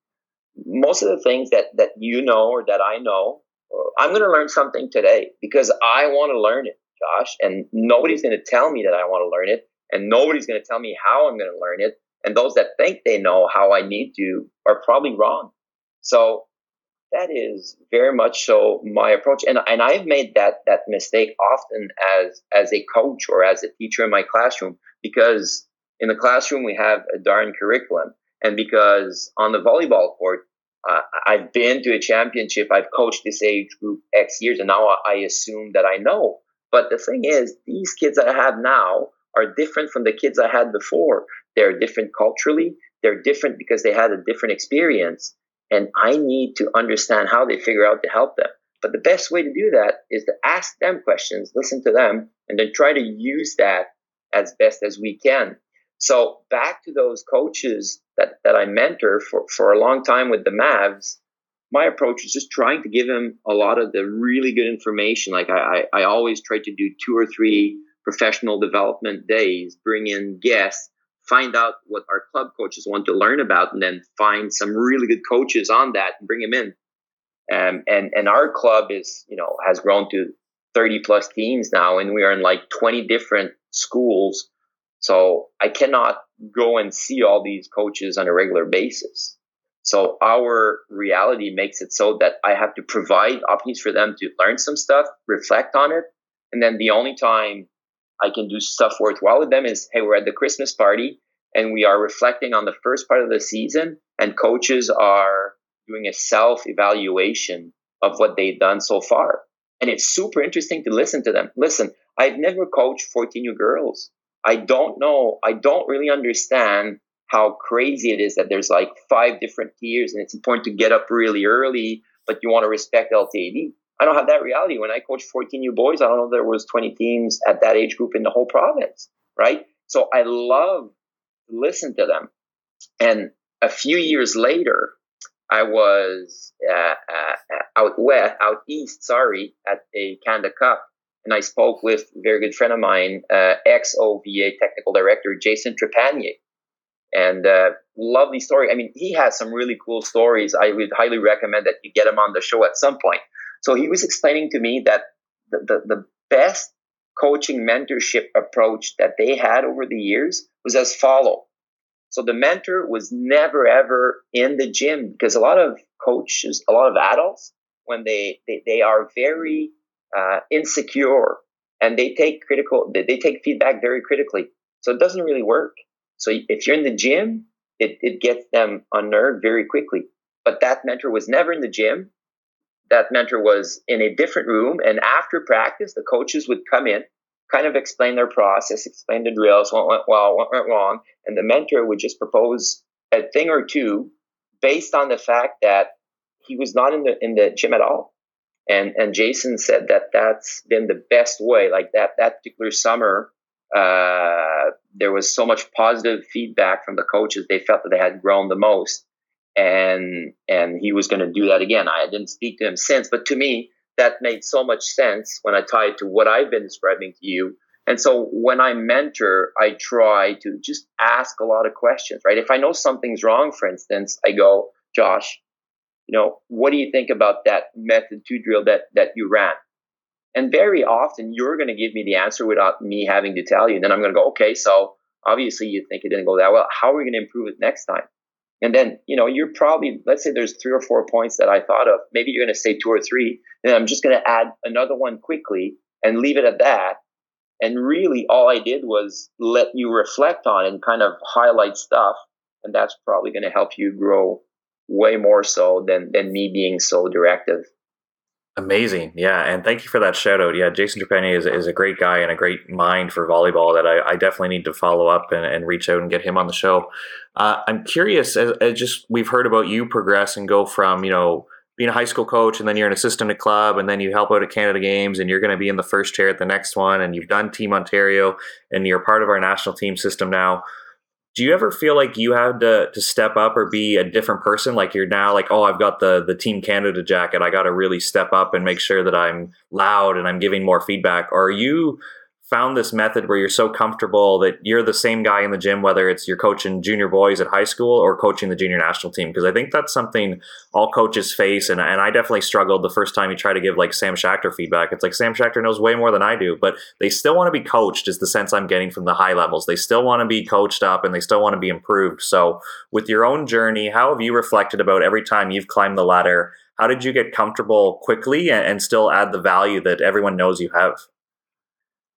Most of the things that that you know or that i know uh, i'm going to learn something today because i want to learn it josh and nobody's going to tell me that i want to learn it and nobody's going to tell me how i'm going to learn it and those that think they know how i need to are probably wrong so that is very much so my approach. And, and I've made that, that mistake often as, as a coach or as a teacher in my classroom because in the classroom we have a darn curriculum. And because on the volleyball court, uh, I've been to a championship, I've coached this age group X years, and now I assume that I know. But the thing is, these kids that I have now are different from the kids I had before. They're different culturally, they're different because they had a different experience and I need to understand how they figure out to help them. But the best way to do that is to ask them questions, listen to them, and then try to use that as best as we can. So back to those coaches that, that I mentor for, for a long time with the Mavs, my approach is just trying to give them a lot of the really good information. Like I, I, I always try to do two or three professional development days, bring in guests find out what our club coaches want to learn about and then find some really good coaches on that and bring them in. Um, and, and our club is, you know, has grown to 30 plus teams now and we are in like 20 different schools. So I cannot go and see all these coaches on a regular basis. So our reality makes it so that I have to provide opportunities for them to learn some stuff, reflect on it. And then the only time I can do stuff worthwhile with them is, hey, we're at the Christmas party and we are reflecting on the first part of the season, and coaches are doing a self evaluation of what they've done so far. And it's super interesting to listen to them. Listen, I've never coached 14U girls. I don't know, I don't really understand how crazy it is that there's like five different tiers and it's important to get up really early, but you want to respect LTAD. I don't have that reality. When I coached 14U boys, I don't know there was 20 teams at that age group in the whole province, right? So I love to listen to them. And a few years later, I was uh, uh, out west, out east, sorry, at a Canada Cup, and I spoke with a very good friend of mine, uh, ex OVA technical director Jason Trepanier, and uh, lovely story. I mean, he has some really cool stories. I would highly recommend that you get him on the show at some point. So he was explaining to me that the, the, the best coaching mentorship approach that they had over the years was as follow. So the mentor was never ever in the gym because a lot of coaches, a lot of adults, when they they, they are very uh, insecure and they take critical, they, they take feedback very critically. So it doesn't really work. So if you're in the gym, it, it gets them unnerved very quickly. but that mentor was never in the gym. That mentor was in a different room. And after practice, the coaches would come in, kind of explain their process, explain the drills, what went well, what went wrong. And the mentor would just propose a thing or two based on the fact that he was not in the in the gym at all. And and Jason said that that's been the best way. Like that that particular summer, uh, there was so much positive feedback from the coaches. They felt that they had grown the most, and and he was going to do that again. I didn't speak to him since, but to me, that made so much sense when I tied to what I've been describing to you. And so when I mentor, I try to just ask a lot of questions, right? If I know something's wrong, for instance, I go, Josh, you know, what do you think about that method two drill that that you ran? And very often you're going to give me the answer without me having to tell you. And then I'm going to go, okay, so obviously you think it didn't go that well. How are we going to improve it next time? And then, you know, you're probably, let's say there's three or four points that I thought of. Maybe you're going to say two or three. And I'm just going to add another one quickly and leave it at that. And really, all I did was let you reflect on and kind of highlight stuff. And that's probably going to help you grow way more so than than me being so directive. Amazing, yeah, and thank you for that shout out. Yeah, Jason Trepanier is, is a great guy and a great mind for volleyball that I, I definitely need to follow up and, and, reach out and get him on the show. Uh, I'm curious, as, as, just we've heard about you progress and go from you know being a high school coach and then you're an assistant at club and then you help out at Canada Games and you're going to be in the first chair at the next one and you've done Team Ontario and you're part of our national team system now do you ever feel like you had to, to step up or be a different person? Like you're now like oh i've got the the team canada jacket. I got to really step up and make sure that i'm loud and i'm giving more feedback. Or are you found this method where you're so comfortable that you're the same guy in the gym, whether it's you're coaching junior boys at high school or coaching the junior national team? Because I think that's something all coaches face. And, and I definitely struggled the first time you try to give like Sam Schachter feedback. It's like Sam Schachter knows way more than I do, but they still want to be coached, is the sense I'm getting from the high levels. They still want to be coached up and they still want to be improved. So, with your own journey, how have you reflected about every time you've climbed the ladder? How did you get comfortable quickly and still add the value that everyone knows you have?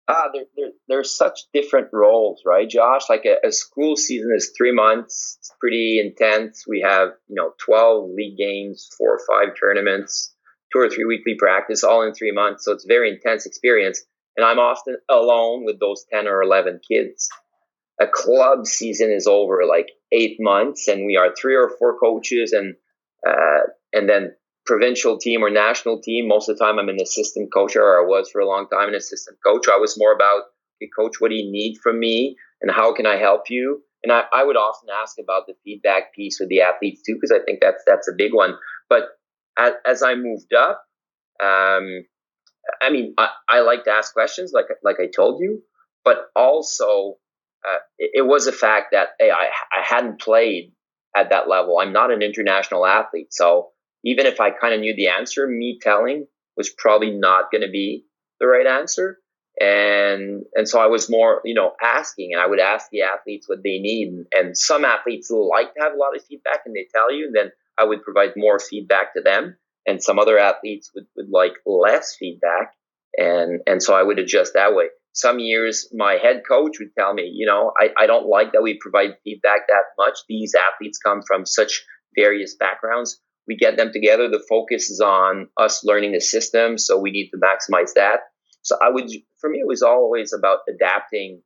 Ah, there, there, there's such different roles, right, Josh? Like a, a, school season is three months. It's pretty intense. We have, you know, 12 league games, four or five tournaments, two or three weekly practice, all in three months. So it's very intense experience. And I'm often alone with those 10 or 11 kids. A club season is over like eight months, and we are three or four coaches, and uh, and then provincial team or national team. Most of the time, I'm an assistant coach, or I was for a long time an assistant coach. I was more about, hey, coach, what do you need from me, and how can I help you? And I, I would often ask about the feedback piece with the athletes too, because I think that's that's a big one. But as, as I moved up, um, I mean, I, I like to ask questions, like like I told you, but also uh, it, it was a fact that hey, I I hadn't played at that level. I'm not an international athlete, so even if I kind of knew the answer, me telling was probably not going to be the right answer. And and so I was more, you know, asking, and I would ask the athletes what they need. And some athletes like to have a lot of feedback, and they tell you. And then I would provide more feedback to them. And some other athletes would, would like less feedback, and and so I would adjust that way. Some years, my head coach would tell me, you know, I, I don't like that we provide feedback that much. These athletes come from such various backgrounds we get them together. The focus is on us learning the system, so we need to maximize that. So I would, for me, it was always about adapting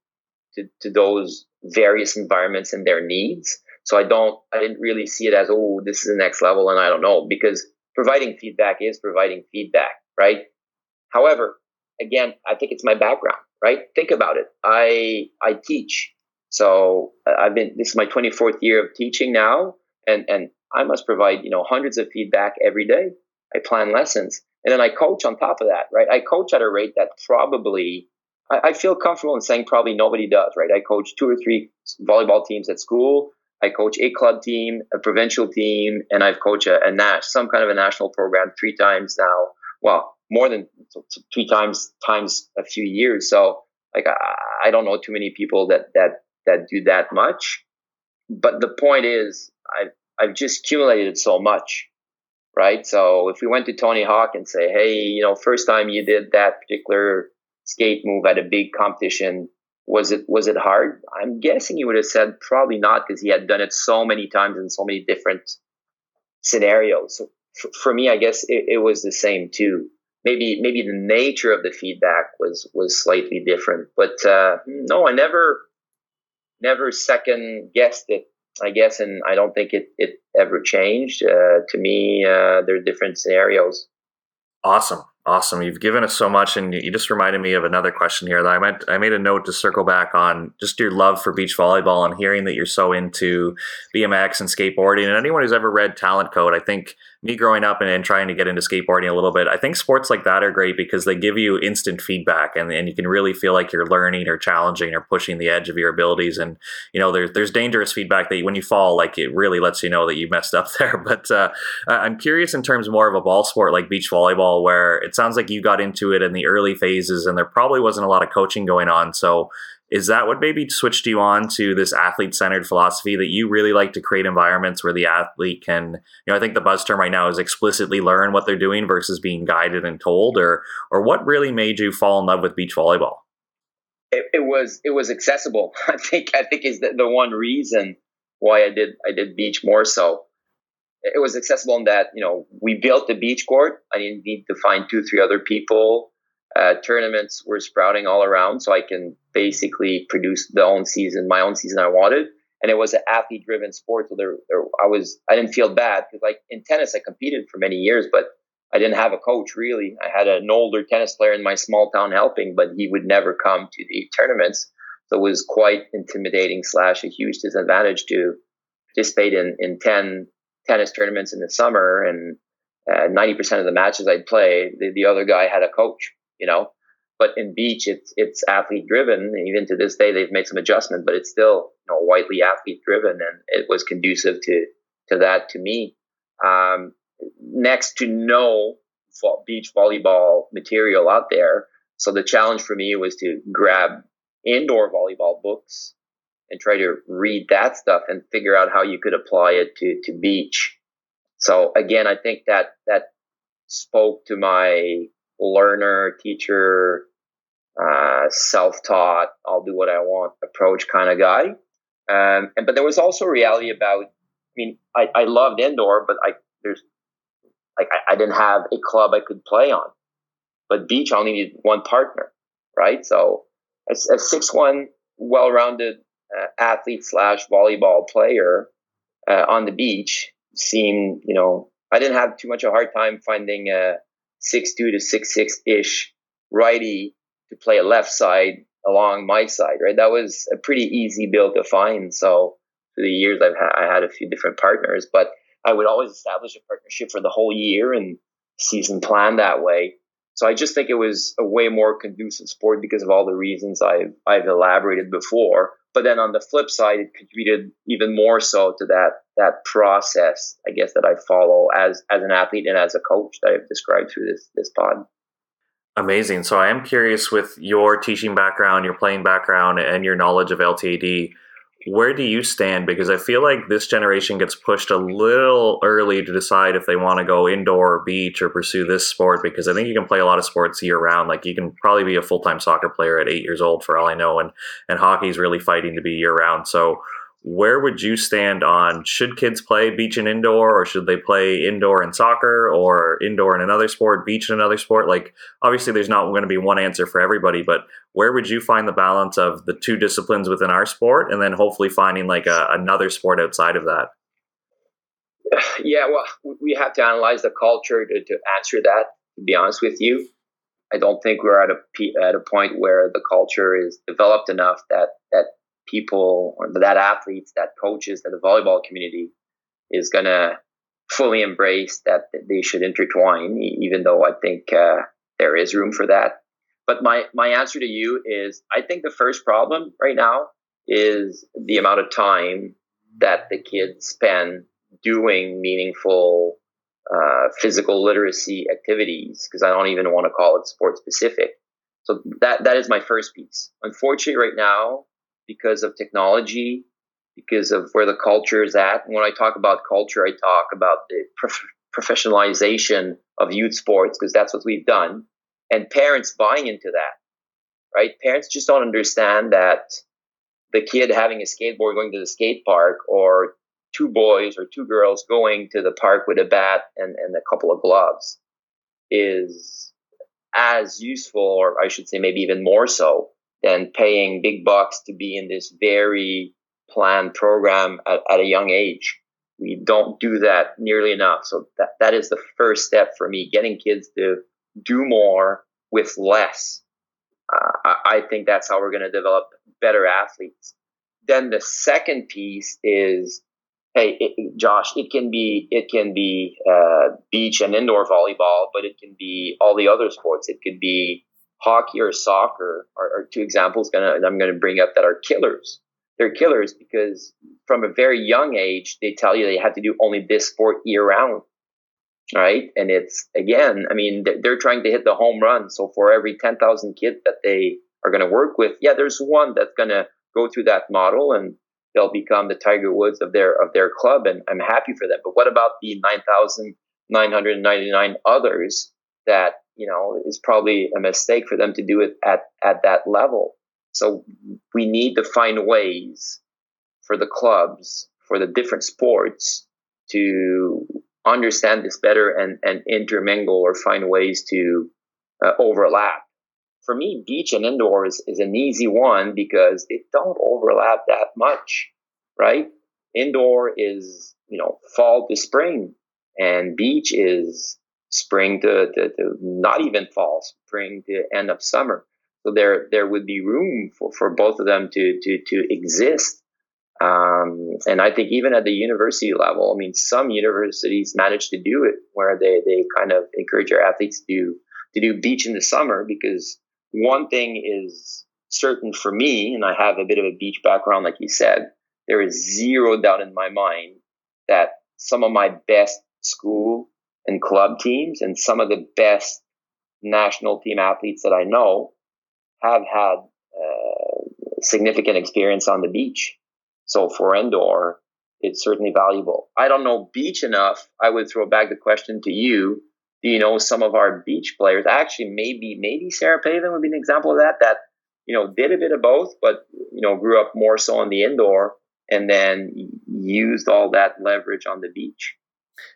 to, to those various environments and their needs. So I don't, I didn't really see it as, oh, this is the next level, and I don't know, because providing feedback is providing feedback, right? However, again, I think it's my background, right? Think about it. I I teach, so uh, I've been. This is my 24th year of teaching now, and and I must provide, you know, hundreds of feedback every day. I plan lessons. And then I coach on top of that, right? I coach at a rate that probably I, I feel comfortable in saying probably nobody does, right? I coach two or three volleyball teams at school. I coach a club team, a provincial team, and I've coached a, a Nash, some kind of a national program three times now. Well, more than three times times a few years. So like I, I don't know too many people that that that do that much. But the point is, I've I've just accumulated so much, right? So if we went to Tony Hawk and say, hey, you know, first time you did that particular skate move at a big competition, was it was it hard? I'm guessing he would have said probably not because he had done it so many times in so many different scenarios. So f- for me, I guess it, it was the same too. Maybe maybe the nature of the feedback was was slightly different, but uh, no, I never never second guessed it. I guess, and I don't think it it ever changed. Uh, to me, uh, there are different scenarios. Awesome. Awesome. You've given us so much, and you just reminded me of another question here that I meant. I made a note to circle back on just your love for beach volleyball and hearing that you're so into BMX and skateboarding. And anyone who's ever read Talent Code, I think me growing up and, and, trying to get into skateboarding a little bit, I think sports like that are great because they give you instant feedback and, and you can really feel like you're learning or challenging or pushing the edge of your abilities. And, you know, there's, there's dangerous feedback that when you fall, like it really lets you know that you messed up there. But uh, I'm curious in terms more of a ball sport like beach volleyball, where it sounds like you got into it in the early phases and there probably wasn't a lot of coaching going on. So is that what maybe switched you on to this athlete centered philosophy that you really like to create environments where the athlete can, you know, I think the buzz term right now is explicitly learn what they're doing versus being guided and told, or or what really made you fall in love with beach volleyball? It, it was it was accessible. I think I think is the, the one reason why I did I did beach more so. It was accessible in that you know we built the beach court. I didn't need to find two three other people uh, tournaments were sprouting all around, so I can basically produce the own season, my own season I wanted. And it was an athlete-driven sport, so there, there I was, I didn't feel bad because, like in tennis, I competed for many years, but I didn't have a coach really. I had an older tennis player in my small town helping, but he would never come to the tournaments, so it was quite intimidating slash a huge disadvantage to participate in in ten tennis tournaments in the summer and uh, 90% of the matches I'd play, the, the other guy had a coach you know. But in beach, it's it's athlete driven. Even to this day, they've made some adjustment, but it's still you know widely athlete driven, and it was conducive to to that to me. Um, next to no beach volleyball material out there, so the challenge for me was to grab indoor volleyball books and try to read that stuff and figure out how you could apply it to, to beach. So again, I think that that spoke to my learner, teacher, uh, self-taught, I'll do what I want approach kind of guy. Um, and, but there was also reality about, I mean, I, I loved indoor, but I, there's like, I, I didn't have a club I could play on, but beach I only needed one partner, right? So a, a six, one well-rounded uh, athlete slash volleyball player uh, on the beach seemed, you know, I didn't have too much of a hard time finding a, six two to six six ish righty to play a left side along my side, right? That was a pretty easy build to find. So through the years, I've had, I had a few different partners, but I would always establish a partnership for the whole year and season plan that way. So I just think it was a way more conducive sport because of all the reasons I've I've elaborated before. But then on the flip side, it contributed even more so to that that process, I guess, that I follow as as an athlete and as a coach that I've described through this this pod. Amazing. So I am curious with your teaching background, your playing background, and your knowledge of LTAD where do you stand? Because I feel like this generation gets pushed a little early to decide if they want to go indoor or beach or pursue this sport. Because I think you can play a lot of sports year round. Like you can probably be a full time soccer player at eight years old, for all I know, and and hockey's really fighting to be year round. So where would you stand on should kids play beach and indoor or should they play indoor and soccer or indoor and another sport beach and another sport? Like obviously there's not going to be one answer for everybody but where would you find the balance of the two disciplines within our sport and then hopefully finding like a, another sport outside of that? Yeah well we have to analyze the culture to, to answer that to be honest with you. I don't think we're at a at a point where the culture is developed enough that that people or that athletes, that coaches, that the volleyball community is going to fully embrace that they should intertwine, even though I think uh, there is room for that. But my, my answer to you is I think the first problem right now is the amount of time that the kids spend doing meaningful uh, physical literacy activities, because I don't even want to call it sport specific. So that that is my first piece. Unfortunately, right now, because of technology, because of where the culture is at. And when I talk about culture, I talk about the prof- professionalization of youth sports because that's what we've done, and parents buying into that. Right? Parents just don't understand that the kid having a skateboard going to the skate park or two boys or two girls going to the park with a bat and, and a couple of gloves is as useful, or I should say, maybe even more so, than paying big bucks to be in this very planned program at, at a young age. We don't do that nearly enough. So that, that is the first step for me, getting kids to do more with less. Uh, I, I think that's how we're going to develop better athletes. Then the second piece is hey, it, Josh, it can be it can be uh, beach and indoor volleyball, but it can be all the other sports. It could be hockey or soccer are, are two examples. Gonna I'm going to bring up that are killers. They're killers because from a very young age they tell you they have to do only this sport year round, right? And it's again, I mean, they're trying to hit the home run. So for every ten thousand kids that they are going to work with, yeah, there's one that's going to go through that model and they'll become the Tiger Woods of their of their club, and I'm happy for them. But what about the 9,999 others that you know is probably a mistake for them to do it at at that level? So we need to find ways for the clubs for the different sports to understand this better and and intermingle or find ways to uh, overlap for me, beach and indoor is, is an easy one because they don't overlap that much, right? Indoor is, you know, fall to spring and beach is spring to, to, to not even fall, spring to end of summer. So there, there would be room for, for both of them to, to, to exist. Um, and I think even at the university level, I mean, some universities manage to do it where they, they kind of encourage their athletes to, to do beach in the summer because one thing is certain for me, and I have a bit of a beach background, like you said, there is zero doubt in my mind that some of my best school and club teams and some of the best national team athletes that I know have had uh, significant experience on the beach. So for indoor, it's certainly valuable. I don't know beach enough. I would throw back the question to you Do you know some of our beach players actually maybe maybe sarah pavan would be an example of that that you know did a bit of both but you know grew up more so on the indoor and then used all that leverage on the beach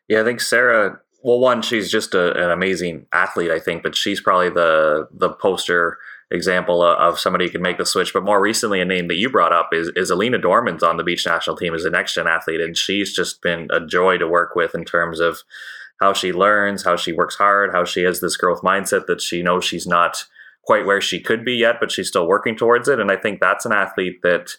yeah i think sarah well one she's just a, an amazing athlete i think but she's probably the the poster example of somebody who can make the switch. But more recently, a name that you brought up is, is Alina Dorman's on the beach national team as a next gen athlete, and she's just been a joy to work with in terms of how she learns, how she works hard, how she has this growth mindset that she knows she's not quite where she could be yet, but she's still working towards it. And I think that's an athlete that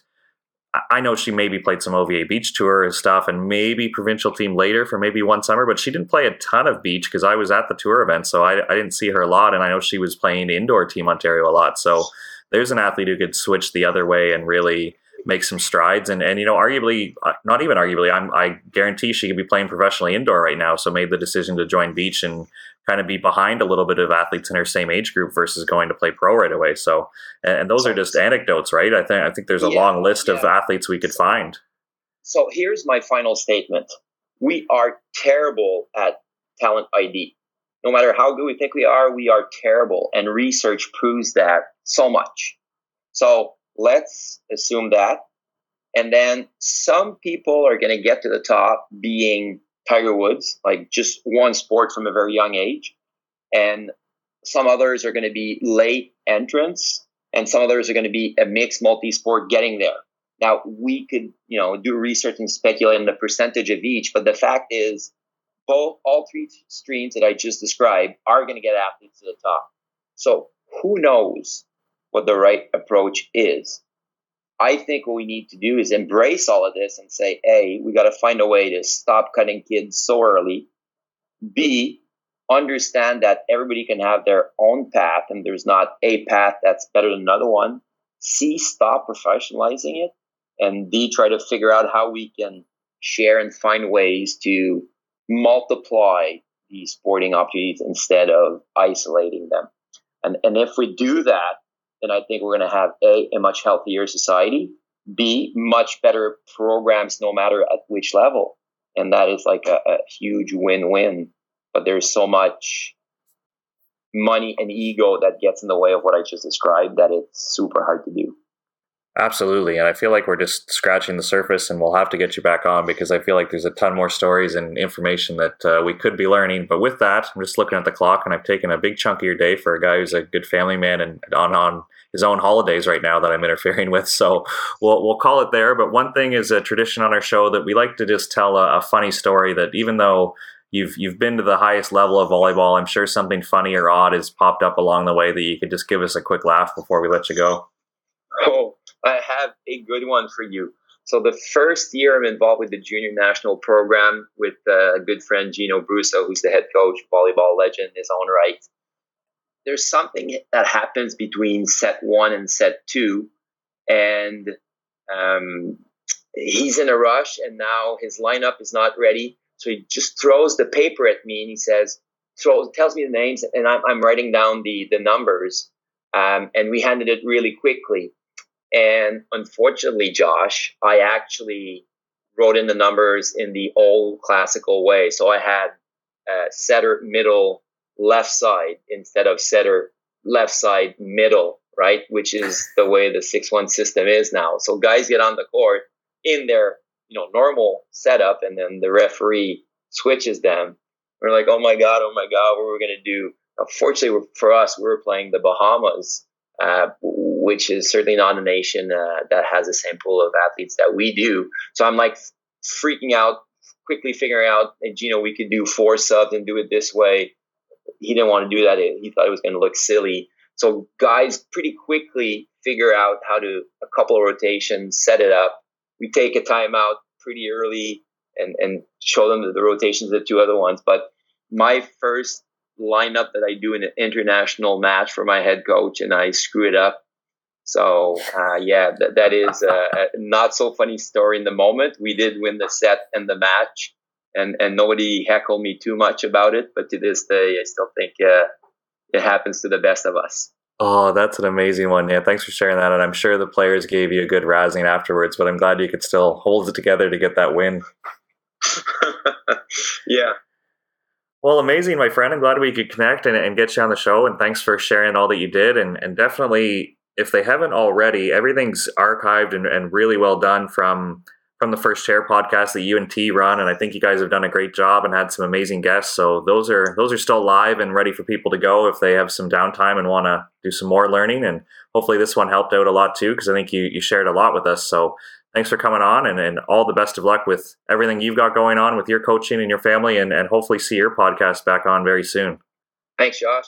I know she maybe played some OVA beach tour and stuff and maybe provincial team later for maybe one summer, but she didn't play a ton of beach because I was at the tour event, so I, I didn't see her a lot. And I know she was playing indoor team Ontario a lot. So there's an athlete who could switch the other way and really make some strides. And and you know, arguably, uh, not even arguably, I'm I guarantee she could be playing professionally indoor right now. So made the decision to join beach and kind of be behind a little bit of athletes in her same age group versus going to play pro right away. So and, those are just anecdotes, right? I think I think there's a yeah, long list yeah. of athletes we could find. So here's my final statement: We are terrible at talent ID. No matter how good we think we are, we are terrible, and research proves that so much. So let's assume that. And then some people are going to get to the top being Tiger Woods, like just one sport from a very young age. And some others are going to be late entrants, and some others are going to be a mixed multi sport getting there. Now, we could, you know, do research and speculate on the percentage of each, but the fact is, both all three streams that I just described are going to get athletes to the top. So who knows what the right approach is. I think what we need to do is embrace all of this and say, A, we got to find a way to stop cutting kids so early. B, understand that everybody can have their own path and there's not a path that's better than another one. C, stop professionalizing it. And D, try to figure out how we can share and find ways to multiply these sporting opportunities instead of isolating them. And, and if we do that, then I think we're going to have a a much healthier society, b much better programs no matter at which level, and that is like a, a huge win win. But there's so much money and ego that gets in the way of what I just described that it's super hard to do. Absolutely. And I feel like we're just scratching the surface and we'll have to get you back on because I feel like there's a ton more stories and information that uh, we could be learning. But with that, I'm just looking at the clock and I've taken a big chunk of your day for a guy who's a good family man and on, on his own holidays right now that I'm interfering with. So we'll, we'll call it there. But one thing is a tradition on our show that we like to just tell a, a funny story that even though you've you've been to the highest level of volleyball, I'm sure something funny or odd has popped up along the way that you could just give us a quick laugh before we let you go. Oh, I have a good one for you. So the first year I'm involved with the junior national program with uh, a good friend Gino Brousseau, who's the head coach, volleyball legend his own right. There's something that happens between set one and set two, and um, he's in a rush, and now his lineup is not ready. So he just throws the paper at me, and he says, "Throw," tells me the names, and I'm, I'm writing down the the numbers. Um, and we handed it really quickly. And unfortunately, Josh, I actually wrote in the numbers in the old classical way. So I had uh, setter middle left side instead of setter left side middle, right? Which is the way the 6 1 system is now. So guys get on the court in their you know normal setup and then the referee switches them. We're like, oh my God, oh my God, what are we going to do? Unfortunately, for us, we were playing the Bahamas, uh, which is certainly not a nation uh, that has the same pool of athletes that we do. So I'm like freaking out, quickly figuring out, and you know, we could do four subs and do it this way. He didn't want to do that. He thought it was going to look silly. So guys pretty quickly figure out how to a couple of rotations, set it up. We take a timeout pretty early and, and show them the rotations of the two other ones. But my first lineup that I do in an international match for my head coach, and I screw it up. So uh, yeah, that, that is a, a, not so funny story in the moment. We did win the set and the match, and and nobody heckled me too much about it. But to this day, I still think uh, it happens to the best of us. Oh, that's an amazing one. Yeah, thanks for sharing that. And I'm sure the players gave you a good razzing afterwards, but I'm glad you could still hold it together to get that win. yeah, well, amazing, my friend. I'm glad we could connect and, and get you on the show. And thanks for sharing all that you did. And, and definitely, if they haven't already, everything's archived and, and really well done from from the first chair podcast that you and T run. And I think you guys have done a great job and had some amazing guests. So those are those are still live and ready for people to go if they have some downtime and want to do some more learning. And hopefully this one helped out a lot too, because I think you, you shared a lot with us. So thanks for coming on and, and all the best of luck with everything you've got going on with your coaching and your family and, and hopefully see your podcast back on very soon. Thanks, Josh.